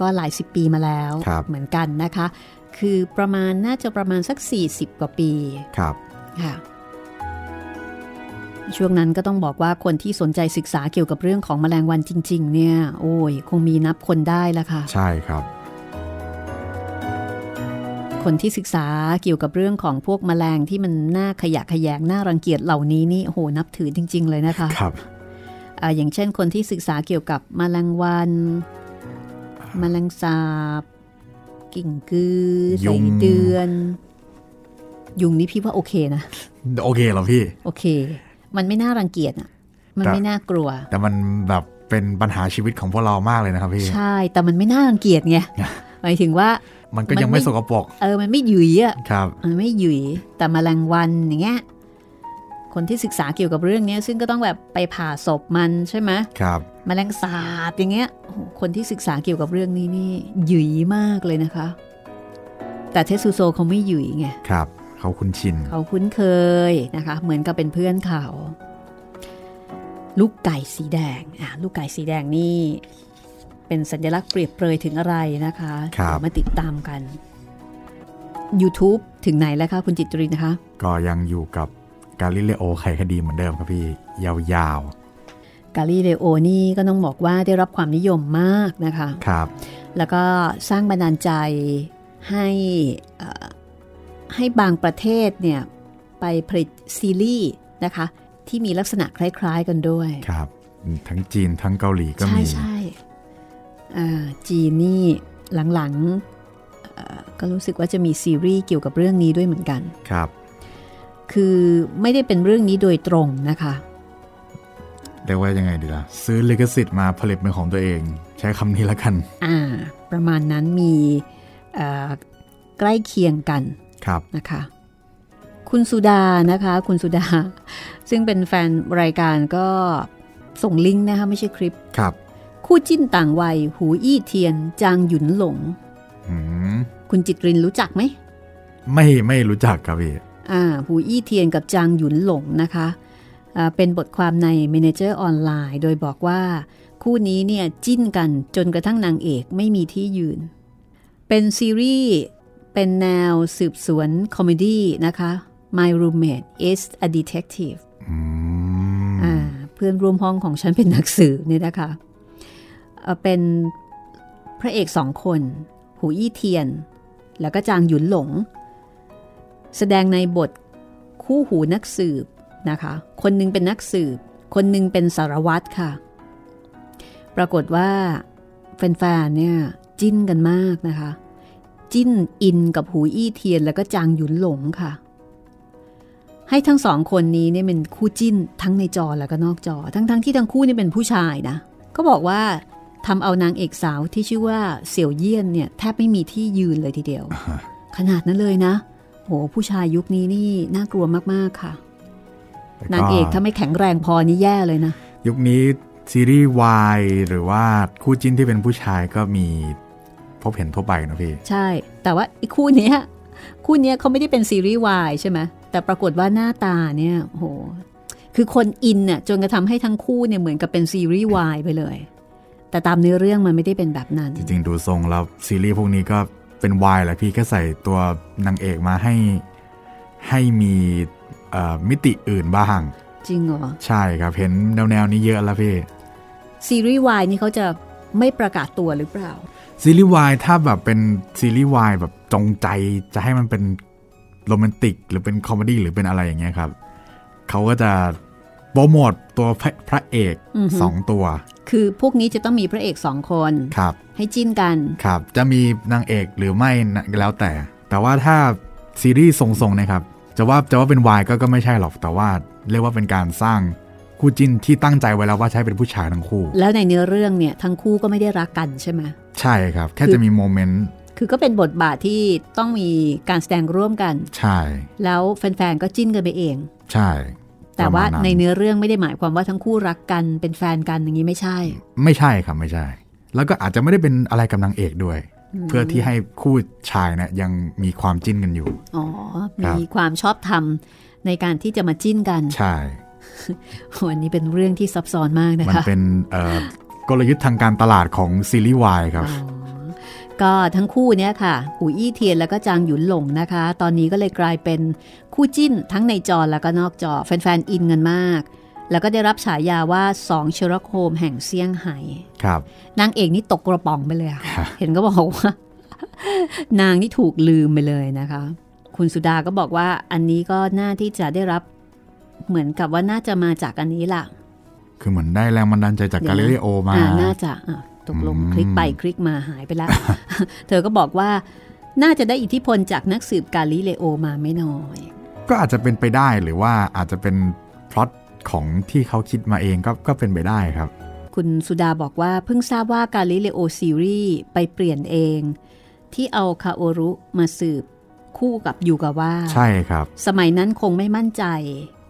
B: ก็หลายสิบปีมาแล้ว เหมือนกันนะคะ คือประมาณน่าจะประมาณสัก 40 กว่าปี
A: ครับ
B: ค่ะ ช่วงนั้นก็ต้องบอกว่าคนที่สนใจศึกษาเกี่ยวกับเรื่องของแมลงวันจริง ๆ เนี่ย โอ้ย คงมีนับคนได้ละค่ะ
A: ใช่ครับ
B: คนที่ศึกษาเกี่ยวกับเรื่องของพวกแมลงที่มันน่าขยะขยงน่ารังเกียจเหล่านี้นี่โอ้โหนับถือจริง ๆ เลยนะคะ
A: ครับ
B: ออย่างเช่นคนที่ศึกษาเกี่ยวกับแมลงวันแมลงสาบ กิ่งกือใส่เดือน ยุงนี่พี่ว่าโอเคนะ
A: โอเคเหรอพี่
B: โอเค มันไม่น่ารังเกียจอะ มันไม่น่ากลัว
A: แต่มันแบบเป็นปัญหาชีวิตของพวกเรามากเลยนะครับพี่
B: ใช่ แต่มันไม่น่ารังเกียจไง หมายถึงว่า
A: มันก็ยังไม่สกปรก
B: เออ มันไม่หยุยอะ
A: ครับ
B: มันไม่หยุย แต่มาแรงวันอย่างเงี้ย คนที่ศึกษาเกี่ยวกับเรื่องนี้ซึ่งก็ต้องแบบไปผ่าศพมันใช่ไหม
A: ครับ
B: มแมลงสาบอย่างเงี้ย คนที่ศึกษาเกี่ยวกับเรื่องนี้นี่หยุยมากเลยนะคะ แต่เทสุโซเขาไม่หยุยไง
A: ครับ เขาคุ้นชิน
B: เขาคุ้นเคยนะคะ เหมือนกับเป็นเพื่อนเขา ลูกไก่สีแดงอะลูกไก่สีแดงนี่ เป็นสัญลักษณ์เปรียบเปรยถึงอะไรนะคะมาติดตามกัน YouTube ถึงไหนแล้วคะคุณจิตรินนะคะ
A: ก็ยังอยู่กับกาลิเลโอไขคดีเหมือนเดิมครับพี่ ยาว
B: ๆ กาลิเลโอนี่ก็ต้องบอกว่าได้รับความนิยมมากนะคะ
A: ครับ
B: แล้วก็สร้างบันดาลใจให้ ให้บางประเทศเนี่ยไปผลิตซีรีส์นะคะที่มีลักษณะคล้าย ๆกันด้วย
A: ครับ ทั้งจีนทั้งเกาหลีก็มี
B: ใช่ใช่อ่าจีนนี่หลังๆเอ่อก็รู้สึกว่าจะมีซีรีส์เกี่ยวกับเรื่องนี้ด้วยเหมือนกัน
A: ครับ
B: คือไม่ได้เป็นเรื่องนี้โดยตรงนะคะ
A: เรียกว่ายังไงดีล่ะ ซื้อลิขสิทธิ์มาผลิตเป็นของตัวเอง ใช้คำนี้แล้วกัน
B: อ่า ประมาณนั้นมีเอ่อใกล้เคียงกัน
A: ครับ
B: นะคะคุณสุดานะคะ คุณสุดา ซึ่งเป็นแฟนรายการก็ส่งลิงก์นะคะไม่ใช่คลิป
A: ครับ
B: คู่จิ้นต่างวัย หูอี้เทียน จางหยุนหลง
A: อืม
B: คุณจิตรินรู้จักไหม
A: ไม่ไม่รู้จักครับพี่
B: อ่าหูอี้เทียนกับจางหยุนหลงนะคะอ่าเป็นบทความใน Manager ออนไลน์โดยบอกว่า คู่นี้เนี่ยจิ้นกันจนกระทั่งนางเอกไม่มีที่ยืน เป็นซีรีส์ เป็นแนวสืบสวนคอมเมดี้นะคะ My roommate is a detective
A: อืม
B: อ่าเพื่อนร่วมห้องของฉันเป็นนักสืบเนี่ยนะคะเอ่อเป็นพระเอกสองคน หูอี้เทียน แล้วก็จางหยุนหลง แสดงในบทคู่หูนักสืบนะคะ คนหนึ่งเป็นนักสืบ คนหนึ่งเป็นสารวัตรค่ะ ปรากฏว่าแฟนๆเนี่ยจิ้นกันมากนะคะ จิ้นอินกับหูอี้เทียนแล้วก็จางหยุนหลงค่ะ ให้ทั้งสองคนนี้เนี่ยเป็นคู่จิ้นทั้งในจอแล้วก็นอกจอ ทั้งๆทที่ทั้งคู่นี่เป็นผู้ชายนะก็บอกว่าทำเอานางเอกสาวที่ชื่อว่าเสี่ยวเยี่ยนเนี่ยแทบไม่มีที่ยืนเลยทีเดียว ขนาดนั้นเลยนะ โหผู้ชายยุคนี้นี่น่ากลัวมากๆค่ะ นางเอกถ้าไม่แข็งแรงพอนี่แย่เลยนะ
A: ยุคนี้ซีรีส์วายหรือว่าคู่จิ้นที่เป็นผู้ชายก็มี พบเห็นทั่วไปนะพี่
B: ใช่ แต่ว่าไอ้คู่เนี้ยคู่เนี้ยเขาไม่ได้เป็นซีรีส์วายใช่ไหมแต่ปรากฏว่าหน้าตาเนี่ยโหคือคนอินน่ะจนกระทำให้ทั้งคู่เนี่ยเหมือนกับเป็นซีรีส์วายไปเลย แต่ตามเนื้อเรื่องมันไม่ได้เป็นแบบนั้น
A: จริงๆ ดูทรงแล้วซีรีส์พวกนี้ก็เป็นวายแหละพี่แค่ใส่ตัวนางเอกมาให้ให้มีเอ่อมิติอื่นบ้าง
B: จริงเหรอ
A: ใช่ครับ เห็นแนวๆนี้เยอะแล้วพี่
B: ซีรีส์วายนี่เขาจะไม่ประกาศตัวหรือเปล่า
A: ซีรีส์วายถ้าแบบเป็นซีรีส์วายแบบจงใจจะให้มันเป็นโรแมนติก หรือเป็นคอมเมดี้หรือเป็นอะไรอย่างเงี้ยครับเขาก็จะโปรโมทตัวพระพระเอก
B: อือฮึ
A: สองตัว
B: คือพวกนี้จะต้องมีพระเอกสองคน
A: ครับ
B: ให้จิ้นกัน
A: ครับ จะมีนางเอกหรือไม่นะแล้วแต่ แต่ว่าถ้าซีรีส์ทรงๆนะครับ จะว่าจะว่าเป็นวายก็ก็ไม่ใช่หรอกแต่ว่าเรียกว่าเป็นการสร้างคู่จิ้นที่ตั้งใจไว้แล้วว่าใช้เป็นผู้ชายทั้งคู่
B: แล้วในเนื้อเรื่องเนี่ยทั้งคู่ก็ไม่ได้รักกันใช่ไหม
A: ใช่ครับ แค่
B: คือ
A: จะมีโมเมนต์
B: คือก็เป็นบทบาทที่ต้องมีการแสดงร่วมกัน
A: ใช่
B: แล้วแฟนๆก็จิ้นกันไปเอง
A: ใช่
B: แต่ว่า
A: ประมณ
B: ในเนื้อเรื่องไม่ได้หมายความว่าทั้งคู่รักกันเป็นแฟนกันอย่างนี้ไม่ใช่
A: ไม่ใช่ครับไม่ใช่ แล้วก็อาจจะไม่ได้เป็นอะไรกับนางเอกด้วย เพื่อที่ให้คู่ชายเนี่ยยังมีความจิ้นกันอยู่
B: อ๋อ
A: ครับ
B: มีความชอบธรรมในการที่จะมาจิ้นกัน
A: ใช่
B: วันนี้เป็นเรื่องที่ซับซ้อนมากนะ
A: มัน
B: คะ
A: เป็นเอ่อ กลยุทธ์ทางการตลาดของซีรีส์วายครับ
B: อ๋อก็ทั้งคู่เนี่ยค่ะหูอี้เทียนแล้วก็จางหยุนหลงนะคะ ตอนนี้ก็เลยกลายเป็นคู่จิ้นทั้งในจอแล้วก็นอกจอ แฟนๆอินกันมาก แล้วก็ได้รับฉายาว่าสองเชอร์โคมแห่งเซี่ยงไฮ้
A: ครับ
B: นางเอกนี่ตกกระป๋องไปเลยอะ
A: ครับ
B: เห็นก็บอกว่า นางนี่ถูกลืมไปเลยนะคะ คุณสุดาก็บอกว่าอันนี้ก็น่าที่จะได้รับเหมือนกับว่าน่าจะมาจากอันนี้ล่ะ
A: คือเหมือนได้แรงบันดาลใจจาก
B: เดี๋
A: กา
B: ยวนะ
A: ลิเลโอมา
B: อ่าน่าจะอะตกลง
A: อืม
B: คลิกไปคลิกมาหายไปแล้ว เธอก็บอกว่าน่าจะได้อิทธิพลจากนักสืบกาลิเลโอมาไม่น้อย
A: ก็อาจจะเป็นไปได้หรือว่าอาจจะเป็นพล็อตของที่เขาคิดมาเองก็ก็เป็นไปได้ครับ
B: คุณสุดาบอกว่าเพิ่งทราบว่ากาลิเลโอซีรีส์ไปเปลี่ยนเอง ที่เอาคาโอรุมาสืบคู่กับยูกาว่า
A: ใช่ครับ
B: สมัยนั้นคงไม่มั่นใจ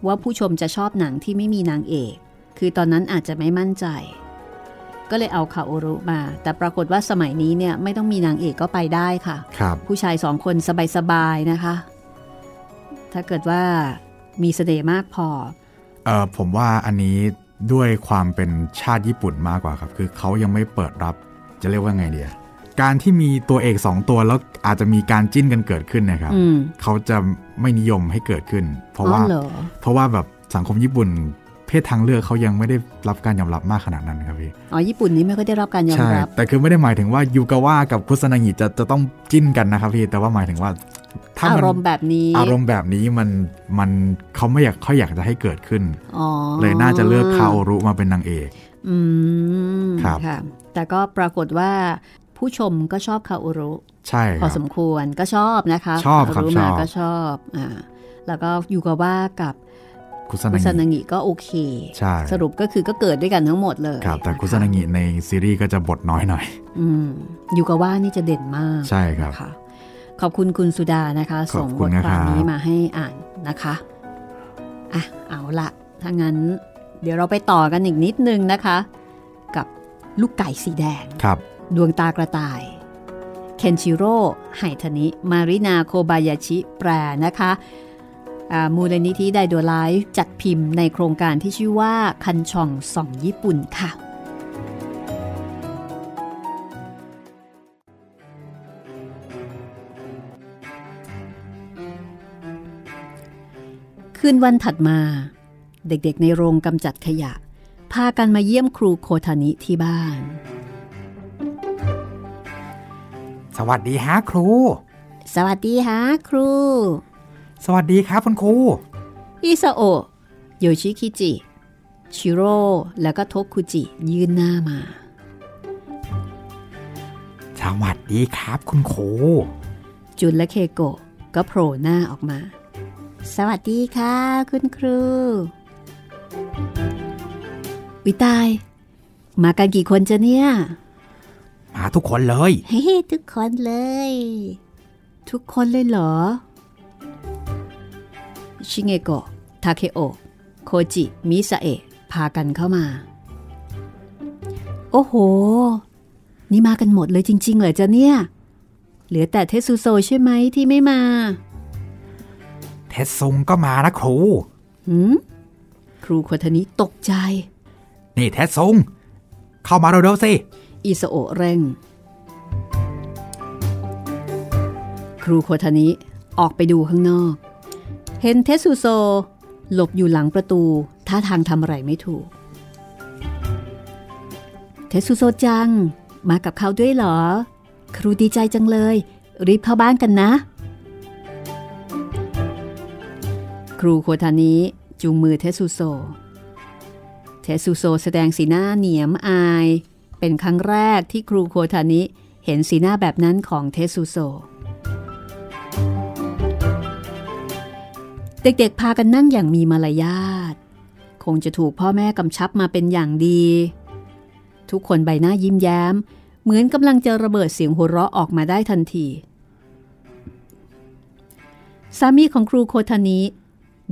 B: ว่าผู้ชมจะชอบหนังที่ไม่มีนางเอก คือตอนนั้นอาจจะไม่มั่นใจ ก็เลยเอาคาโอรุมา แต่ปรากฏว่าสมัยนี้เนี่ยไม่ต้องมีนางเอกก็ไปได้ค่ะ
A: ครับ
B: ผู้ชายสองคนสบายๆนะคะ ถ้าเกิดว่ามีเสน่ห์มากพอ
A: เออผมว่าอันนี้ด้วยความเป็นชาติญี่ปุ่นมากกว่าครับ คือเขายังไม่เปิดรับจะเรียกว่าไงเดียการที่มีตัวเอกสองตัวแล้วอาจจะมีการจิ้นกันเกิดขึ้นนะครับ
B: อืม
A: เขาจะไม่นิยมให้เกิดขึ้น เพราะ
B: อ๋อ
A: ว่า
B: เหรอ
A: เพราะว่าแบบสังคมญี่ปุ่น เพศทางเลือกเขายังไม่ได้รับการยอมรับมากขนาดนั้นครับพี่
B: อ๋อ ญี่ปุ่นนี้ไม่ค่อยได้รับการยอม
A: ใช่
B: รับ
A: แต่คือไม่ได้หมายถึงว่ายูกาว่ากับคุซานางิจะจะต้องจิ้นกันนะครับพี่ แต่ว่าหมายถึงว่าถ้า
B: อา
A: มัน
B: รมณ์แบบนี้
A: อารมณ์แบบนี้มันมันเขาไม่อยากเขาอยากจะให้เกิดขึ้น
B: อ๋อ
A: เลยน่าจะเลือกคาโอรุมาเป็นนางเอก
B: อืม
A: ครับ
B: ค่ะแต่ก็ปรากฏว่าผู้ชมก็ชอบคาโอรุ
A: ใช่ค
B: พอ
A: รับ
B: สมควรก็ชอบนะคะ
A: ชอบครับ
B: รู้
A: ช
B: มา
A: อบ
B: ก็ชอบอ่าแล้วก็ยูกาว่ากับ
A: คุซา
B: คุ
A: นา
B: ซานา
A: งิ
B: งิก็โอเค
A: ใช่
B: สรุปก็คือก็เกิดด้วยกันทั้งหมดเลย
A: ครับ แต่ะะคุซานางิในซีรีส์ก็จะบทน้อยหน่อย
B: อืมยูกาว่านี่จะเด่นมาก
A: ใช่ครับ
B: ค่ะขอบคุณคุณสุดานะคะ
A: ขอบ
B: ส่ง
A: คุ
B: บ
A: ณ
B: ท
A: นะ
B: ค
A: ครั
B: วา
A: บ
B: มนี้มาให้อ่านนะคะ อะ เอาละถ้างั้น เดี๋ยวเราไปต่อกันอีกนิดนึงนะคะ กับลูกไก่สีแดง
A: ครับ
B: ดวงตากระต่าย เคนชิโร่ไฮทานิ มารินา โคบายาชิ แปลนะคะอ่า มูลนิธิไดโดไลฟ์จัดพิมพ์ในโครงการที่ชื่อว่าคันช่องส่องญี่ปุ่นค่ะ คืนวันถัดมา เด็กๆในโรงกำจัดขยะ พากันมาเยี่ยมครูโคทานิที่บ้าน
A: สวัสดีฮะครู
B: สวัสดีฮะครู
A: สวัสดีครับคุณครู
B: อิซาโอะโยชิคิจิ ชิโร่ แล้วก็โทคุจิยื่นหน้ามา
A: สวัสดีครับคุณครู
B: จุนและเคโกะก็โผล่หน้าออกมา สวัสดีค่ะ คุณครู วิตาย มากันกี่คนจะเนี่ย
A: มาทุกคนเลย
B: เฮ้ ทุกคนเลย ทุกคนเลยเหรอ ชิเงโกะทาเคโอะโคจิ มิซาเอะพากันเข้ามา โอ้โห นี่มากันหมดเลยจริง ๆ เหรอจ๊ะเนี่ย เหลือแต่เทสุโซใช่ไหมที่ไม่มา
A: เทสซุงก็มานะครู
B: หืมครูโคทานิตกใจ
A: นี่เทสซุง เข้ามาเร็วๆสิ
B: อิสโอะเร่ง ครูโคทานิออกไปดูข้างนอก เห็นเทสุโซ หลบอยู่หลังประตู ท่าทางทำอะไรไม่ถูก เทสุโซจัง มากับเขาด้วยเหรอ ครูดีใจจังเลย รีบเข้าบ้านกันนะ ครูโคทานิจูงมือเทสุโซ เทสุโซแสดงสีหน้าเหนียมอาย เป็นครั้งแรกที่ครูโคทานิเห็นสีหน้าแบบนั้นของเทสุโซ เด็กๆพากันนั่งอย่างมีมารยาท คงจะถูกพ่อแม่กำชับมาเป็นอย่างดี ทุกคนใบหน้ายิ้มแย้ม เหมือนกำลังจะระเบิดเสียงหัวเราะออกมาได้ทันที สามีของครูโคทานิ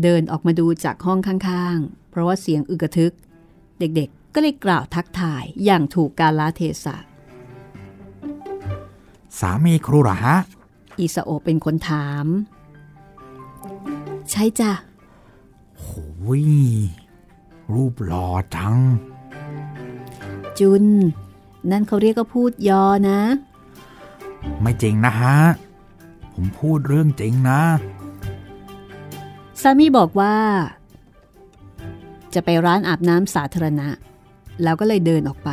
B: เดินออกมาดูจากห้องข้างๆ เพราะว่าเสียงอึกระทึก เด็กๆ ก็เลยกล่าวทักทายอย่างถูกกาลเทศะ
A: สามีครูเหรอฮะ
B: อิซาโอะเป็นคนถาม ใช่จ้ะ
A: โอ้ยรูปหล่อจัง
B: จุน นั่นเขาเรียกก็พูดยอนะ
A: ไม่จริงนะฮะ ผมพูดเรื่องจริงนะ
B: สามีบอกว่า จะไปร้านอาบน้ำสาธารณะ แล้วก็เลยเดินออกไป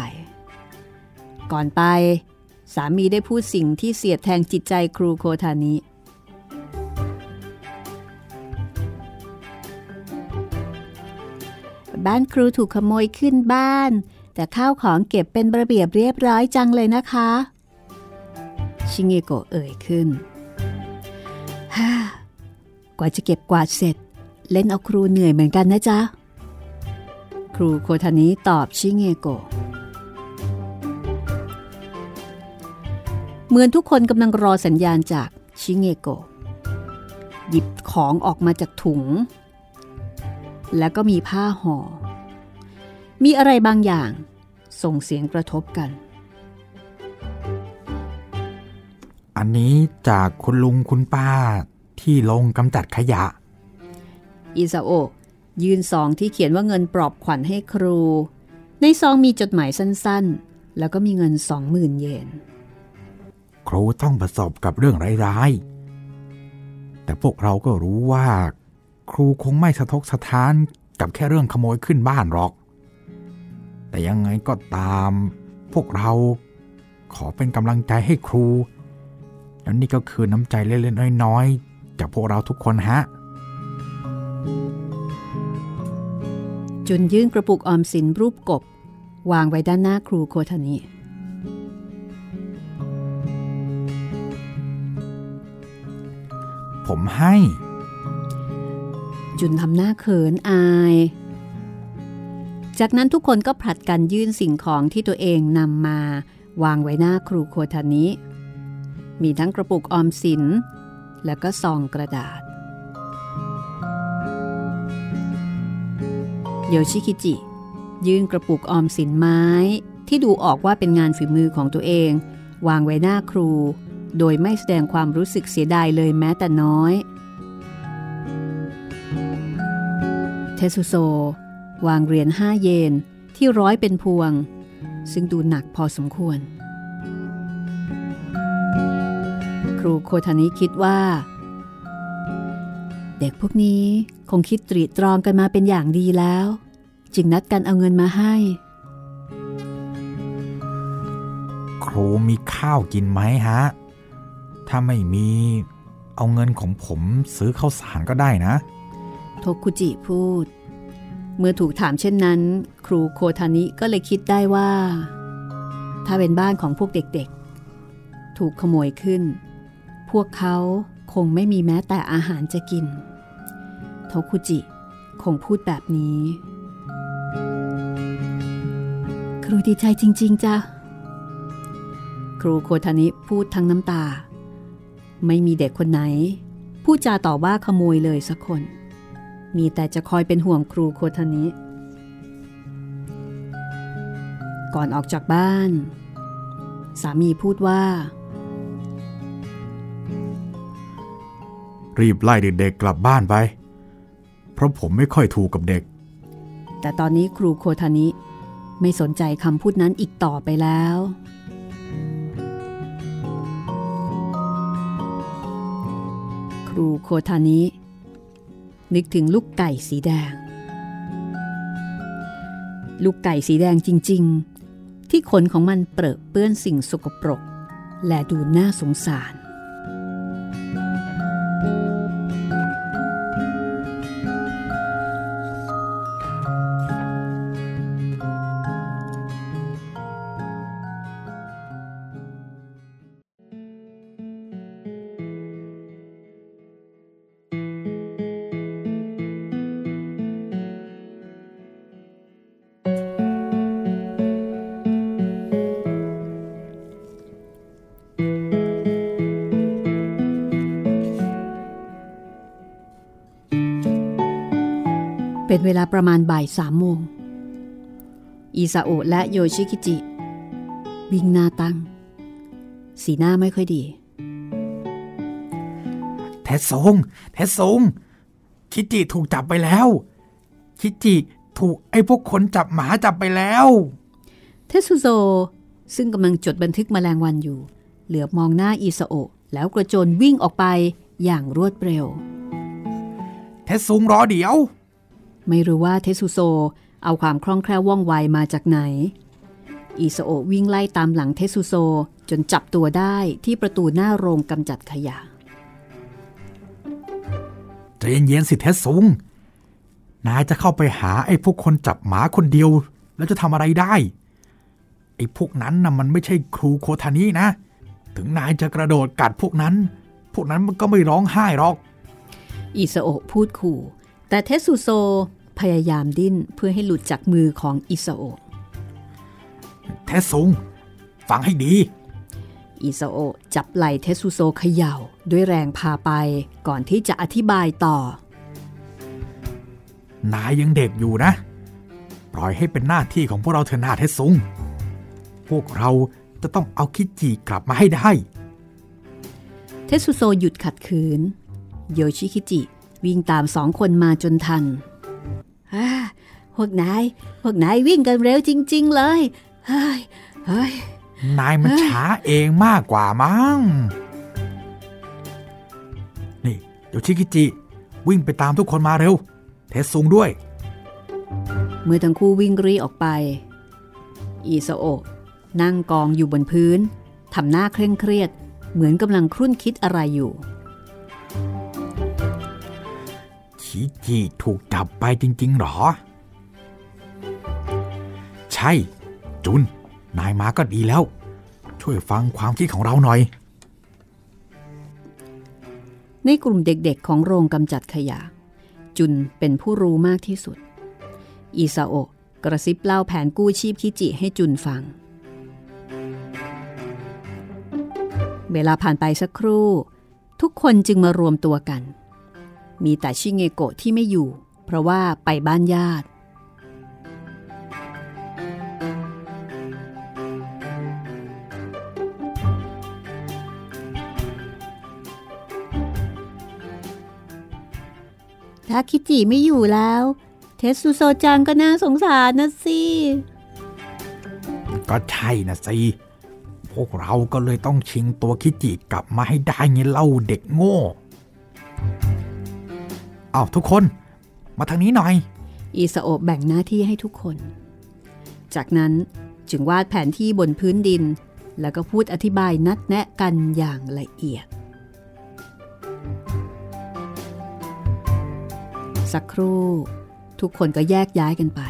B: ก่อนไป สามีได้พูดสิ่งที่เสียดแทงจิตใจครูโคทานิ บ้านครูถูกขโมยขึ้นบ้าน แต่ข้าวของเก็บเป็นระเบียบเรียบร้อยจังเลยนะคะ ชิเงโกะเอ่ยขึ้นฮ่ากว่าจะเก็บกวาดเสร็จ เล่นเอาครูเหนื่อยเหมือนกันนะจ๊ะ ครูโคทานิตอบชิเงโกะเหมือนทุกคนกำลังรอสัญญาณจากชิเงโกะหยิบของออกมาจากถุง แล้วก็มีผ้าห่อ มีอะไรบางอย่าง ส่งเสียงกระทบกัน
A: อันนี้จากคุณลุงคุณป้าที่ลงกำจัดขยะ
B: อิซาโอะยื่นซองที่เขียนว่าเงินปลอบขวัญให้ครู ในซองมีจดหมายสั้นๆ แล้วก็มีเงินสองหมื่นเยน
A: ครูต้องประสบกับเรื่องร้ายๆ แต่พวกเราก็รู้ว่า ครูคงไม่สะทกสะท้านกับแค่เรื่องขโมยขึ้นบ้านหรอก แต่ยังไงก็ตามพวกเราขอเป็นกำลังใจให้ครู แล้วนี่ก็คือน้ำใจเล็กๆน้อยๆ จากพวกเราทุกคนฮะ
B: จุนยื่นกระปุกออมสินรูปกบ วางไว้ด้านหน้าครูโคทานิ
A: ผมให้
B: จุนทำหน้าเขินอาย จากนั้นทุกคนก็ผลัดกันยื่นสิ่งของที่ตัวเองนำมาวางไว้หน้าครูโคทานิ มีทั้งกระปุกออมสิน และก็ซองกระดาษ โยชิคิจิ ยื่นกระปุกออมสินไม้ที่ดูออกว่าเป็นงานฝีมือของตัวเอง วางไว้หน้าครู โดยไม่แสดงความรู้สึกเสียดายเลยแม้แต่น้อย เทสุโซ วางเหรียญห้าเยนที่ร้อยเป็นพวง ซึ่งดูหนักพอสมควร ครูโคทานิคิดว่า เด็กพวกนี้คงคิดตรีตรองกันมาเป็นอย่างดีแล้ว จึงนัดกันเอาเงินมาให้
A: ครูมีข้าวกินไหมฮะ ถ้าไม่มีเอาเงินของผมซื้อข้าวสารก็ได้นะ
B: โทคุจิพูด เมื่อถูกถามเช่นนั้น ครูโคทานิก็เลยคิดได้ว่า ถ้าเป็นบ้านของพวกเด็กๆ ถูกขโมยขึ้น พวกเขาคงไม่มีแม้แต่อาหารจะกินโทคุจิคงพูดแบบนี้ ครูดีใจจริง ๆจ้ะครูโคทานิพูดทั้งน้ำตา ไม่มีเด็กคนไหน พูดจาต่อว่าขโมยเลยสักคน มีแต่จะคอยเป็นห่วงครูโคทานิก่อนออกจากบ้าน สามีพูดว่า
A: รีบไล่เด็กๆกลับบ้านไป เพราะผมไม่ค่อยถูกกับเด็ก
B: แต่ตอนนี้ครูโคทานิไม่สนใจคำพูดนั้นอีกต่อไปแล้ว ครูโคทานิ นึกถึงลูกไก่สีแดง ลูกไก่สีแดงจริง ๆ ที่ขนของมันเปรอะเปื้อนสิ่งสกปรก และดูน่าสงสาร เป็นเวลาประมาณบ่ายสามโมง อิซาโอะและโยชิคิจิวิ่งหน้าตั้งสีหน้าไม่ค่อยดี
A: เทสซงเทสซงคิจิถูกจับไปแล้ว คิจิถูกไอ้พวกคนจับหมาจับไปแล้ว
B: เทสุโซ ซึ่งกำลังจดบันทึกแมลงวันอยู่ เหลือบมองหน้าอิซาโอะแล้วกระโจนวิ่งออกไปอย่างรวดเร็ว
A: เทสซงรอเดี๋ยว
B: ไม่รู้ว่าเทสุโซเอาความคล่องแคล่วว่องไวมาจากไหน อิซาโอะวิ่งไล่ตามหลังเทสุโซจนจับตัวได้ที่ประตูหน้าโรงกำจัดขยะ
A: ใจเย็นๆสิเทสซงนายจะเข้าไปหาไอ้พวกคนจับหมาคนเดียว แล้วจะทำอะไรได้ ไอ้พวกนั้นน่ะมันไม่ใช่ครูโคทานีนะ ถึงนายจะกระโดดกัดพวกนั้น พวกนั้นมันก็ไม่ร้องไห้หรอก
B: อิซาโอะพูดขู่ แต่เทสุโซ พยายามดิ้นเพื่อให้หลุดจากมือของอิซาโอะ
A: เทสซงฟังให้ดี
B: อิซาโอะจับไหล่เทสุโซเขย่าด้วยแรงพาไปก่อนที่จะอธิบายต่อ
A: นายยังเด็กอยู่นะ ปล่อยให้เป็นหน้าที่ของพวกเราเถอะนาเทสซุง พวกเราจะต้องเอาคิจิกลับมาให้ได้
B: เทสุโซหยุดขัดขืน โยชิคิจิวิ่งตามสองคนมาจนทันอ่า พวกนาย พวกนายวิ่งกันเร็วจริง ๆ เลย เฮ้ย เฮ้ย
A: นายมันช้าเองมากกว่ามั้ง นี่โยชิกิจิ วิ่งไปตามทุกคนมาเร็ว เทสซุงด้วย
B: เมื่อทั้งคู่วิ่งรีออกไปอิซาโอะนั่งกองอยู่บนพื้น ทำหน้าเคร่งเครียด เหมือนกำลังครุ่นคิดอะไรอยู่
A: คิจิถูกจับไปจริง ๆ หรอ ใช่ จุน นายมาก็ดีแล้ว ช่วยฟังความคิดของเราหน่อย
B: ในกลุ่มเด็กๆของโรงกำจัดขยะ จุนเป็นผู้รู้มากที่สุด อิซาโอะกระซิบเล่าแผนกู้ชีพคิจิให้จุนฟัง เวลาผ่านไปสักครู่ ทุกคนจึงมารวมตัวกัน มีแต่ชิเงโกะที่ไม่อยู่ เพราะว่าไปบ้านญาติ ถ้าคิจิไม่อยู่แล้ว เทสซูโซจังก็น่าสงสารนะสิ
A: ก็ใช่นะสิพวกเราก็เลยต้องชิงตัวคิจิกลับมาให้ได้ไงเล่าเด็กโง่ อาทุกคน มาทางนี้หน่อย
B: อิซาโอะแบ่งหน้าที่ให้ทุกคน จากนั้นจึงวาดแผนที่บนพื้นดิน แล้วก็พูดอธิบายนัดแนะกันอย่างละเอียด สักครู่ ทุกคนก็แยกย้ายกันไป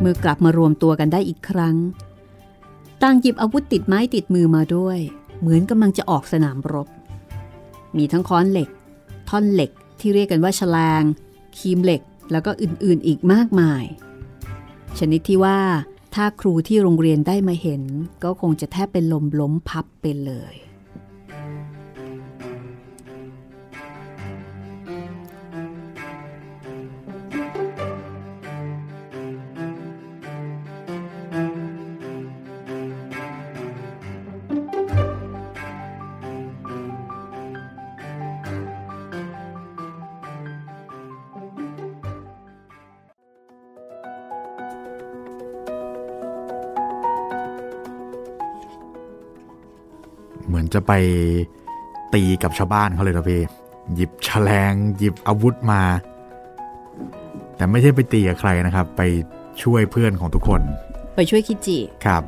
B: เมื่อกลับมารวมตัวกันได้อีกครั้ง ต่างหยิบอาวุธติดไม้ติดมือมาด้วย เหมือนกำลังจะออกสนามรบ มีทั้งค้อนเหล็ก ท่อนเหล็กที่เรียกกันว่าฉลางคีมเหล็กแล้วก็อื่นๆอีกมากมาย ชนิดที่ว่าถ้าครูที่โรงเรียนได้มาเห็น ก็คงจะแทบเป็นลมล้มพับไปเลย
A: มือนจะไปตีกับชาวบ้านเขาเลยนะพี่หยิบแฉลงหยิบอาวุธมา แต่ไม่ใช่ไปตีกับใครนะครับ ไปช่วยเพื่อนของทุกคน
B: ไปช่วยคิจิ
A: ครับ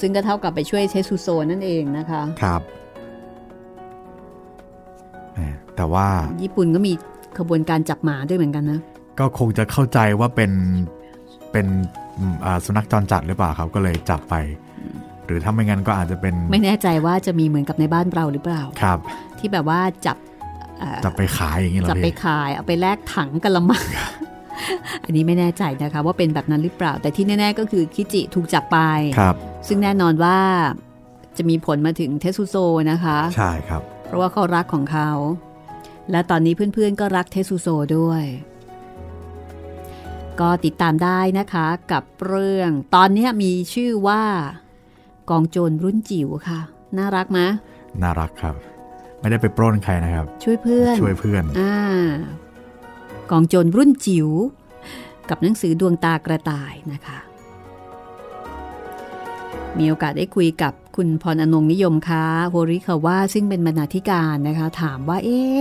B: ซึ่งก็เท่ากับไปช่วยเชซุโซนั่นเองนะคะ
A: ครับแหมแต่ว่า
B: ญี่ปุ่นก็มีขบวนการจับหมาด้วยเหมือนกันนะ
A: ก็คงจะเข้าใจว่าเป็นเป็นอืมอ่าสุนัขจรจัดหรือเปล่าครับก็เลยจับไป หรือถ้าไม่งั้นก็อาจจะเป็น
B: ไม่แน่ใจว่าจะมีเหมือนกับในบ้านเราหรือเปล่า
A: ครับ
B: ที่แบบว่าจับเอ่อ
A: จับไปขายอย่างนี้เหรอ
B: จับไป
A: พี่
B: ขายเอาไปแลกถังกะละมังอันนี้ไม่แน่ใจนะคะว่าเป็นแบบนั้นหรือเปล่า แต่ที่แน่ๆก็คือคิจิถูกจับไป
A: ครับ
B: ซึ่งแน่นอนว่าจะมีผลมาถึงเทสุโซนะคะ
A: ใช่ครับ
B: เพราะว่าเขารักของเขา และตอนนี้เพื่อนๆ ก็รักเทสุโซด้วย ก็ติดตามได้นะคะกับเรื่อง ตอนนี้มีชื่อว่า กองโจรรุ่นจิ๋วค่ะ น่ารักไหมะ
A: น่ารักครับ ไม่ได้ไปปล้นใครนะครับ
B: ช่วยเพื่อน
A: ช่วยเพื่อน
B: อ่ากองโจรรุ่นจิ๋วกับหนังสือดวงตากระต่ายนะคะ มีโอกาสได้คุยกับคุณพรอนงนิยมค้าโฮริคาว่าซึ่งเป็นบรรณาธิการนะคะ ถามว่าเอ๊ะ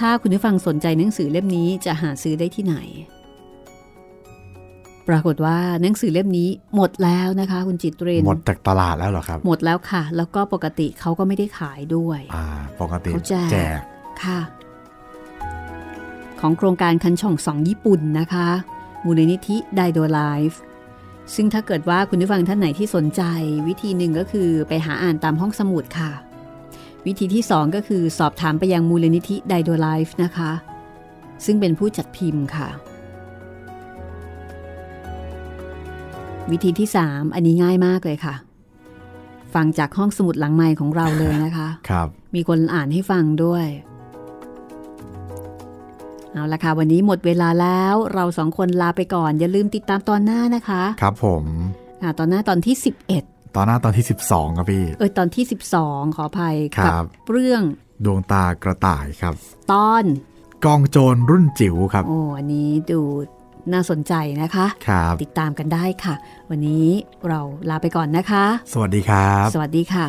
B: ถ้าคุณผู้ฟังสนใจหนังสือเล่มนี้จะหาซื้อได้ที่ไหน ปรากฏว่าหนังสือเล่มนี้หมดแล้วนะคะ คุณจิตเรน
A: หมดจากตลาดแล้วเหรอครับ
B: หมดแล้วค่ะ แล้วก็ปกติเขาก็ไม่ได้ขายด้วย
A: อ่า ปกติ
B: เขาแจก
A: แจก
B: ค่ะ ของโครงการคันช่องสองญี่ปุ่นนะคะ มูลนิธิไดโดไลฟ์ซึ่งถ้าเกิดว่าคุณผู้ฟังท่านไหนที่สนใจ วิธีหนึ่งก็คือไปหาอ่านตามห้องสมุดค่ะ วิธีที่สองก็คือสอบถามไปยังมูลนิธิไดโดไลฟ์นะคะ ซึ่งเป็นผู้จัดพิมพ์ค่ะ วิธีที่ 3 อันนี้ง่ายมากเลยค่ะ ฟังจากห้องสมุดหลังไมค์ของเราเลยนะคะ
A: ครับ
B: มีคนอ่านให้ฟังด้วย เอาละค่ะ วันนี้หมดเวลาแล้วเราสองคนลาไปก่อน อย่าลืมติดตามตอนหน้านะคะ
A: ครับผม
B: อ่าตอนหน้าตอนที่ 11
A: ตอนหน้าตอนที่ 12ครับพี่
B: เออตอนที่ 12 ขออภัย
A: ครั
B: กับเรื่อง
A: ดวงตากระต่ายครับ
B: ตอน
A: กองโจรรุ่นจิ๋วครับ
B: โอ้อันนี้ดู น่าสนใจนะคะ
A: ครับ
B: ติดตามกันได้ค่ะ วันนี้เราลาไปก่อนนะคะ
A: สวัสดีครับ
B: สวัสดีค่ะ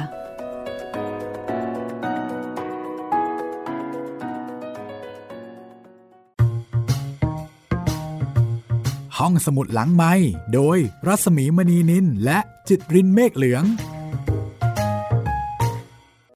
A: ห้องสมุดหลังไม้โดยรัสมีมณีนินและจิตรินเมฆเหลือง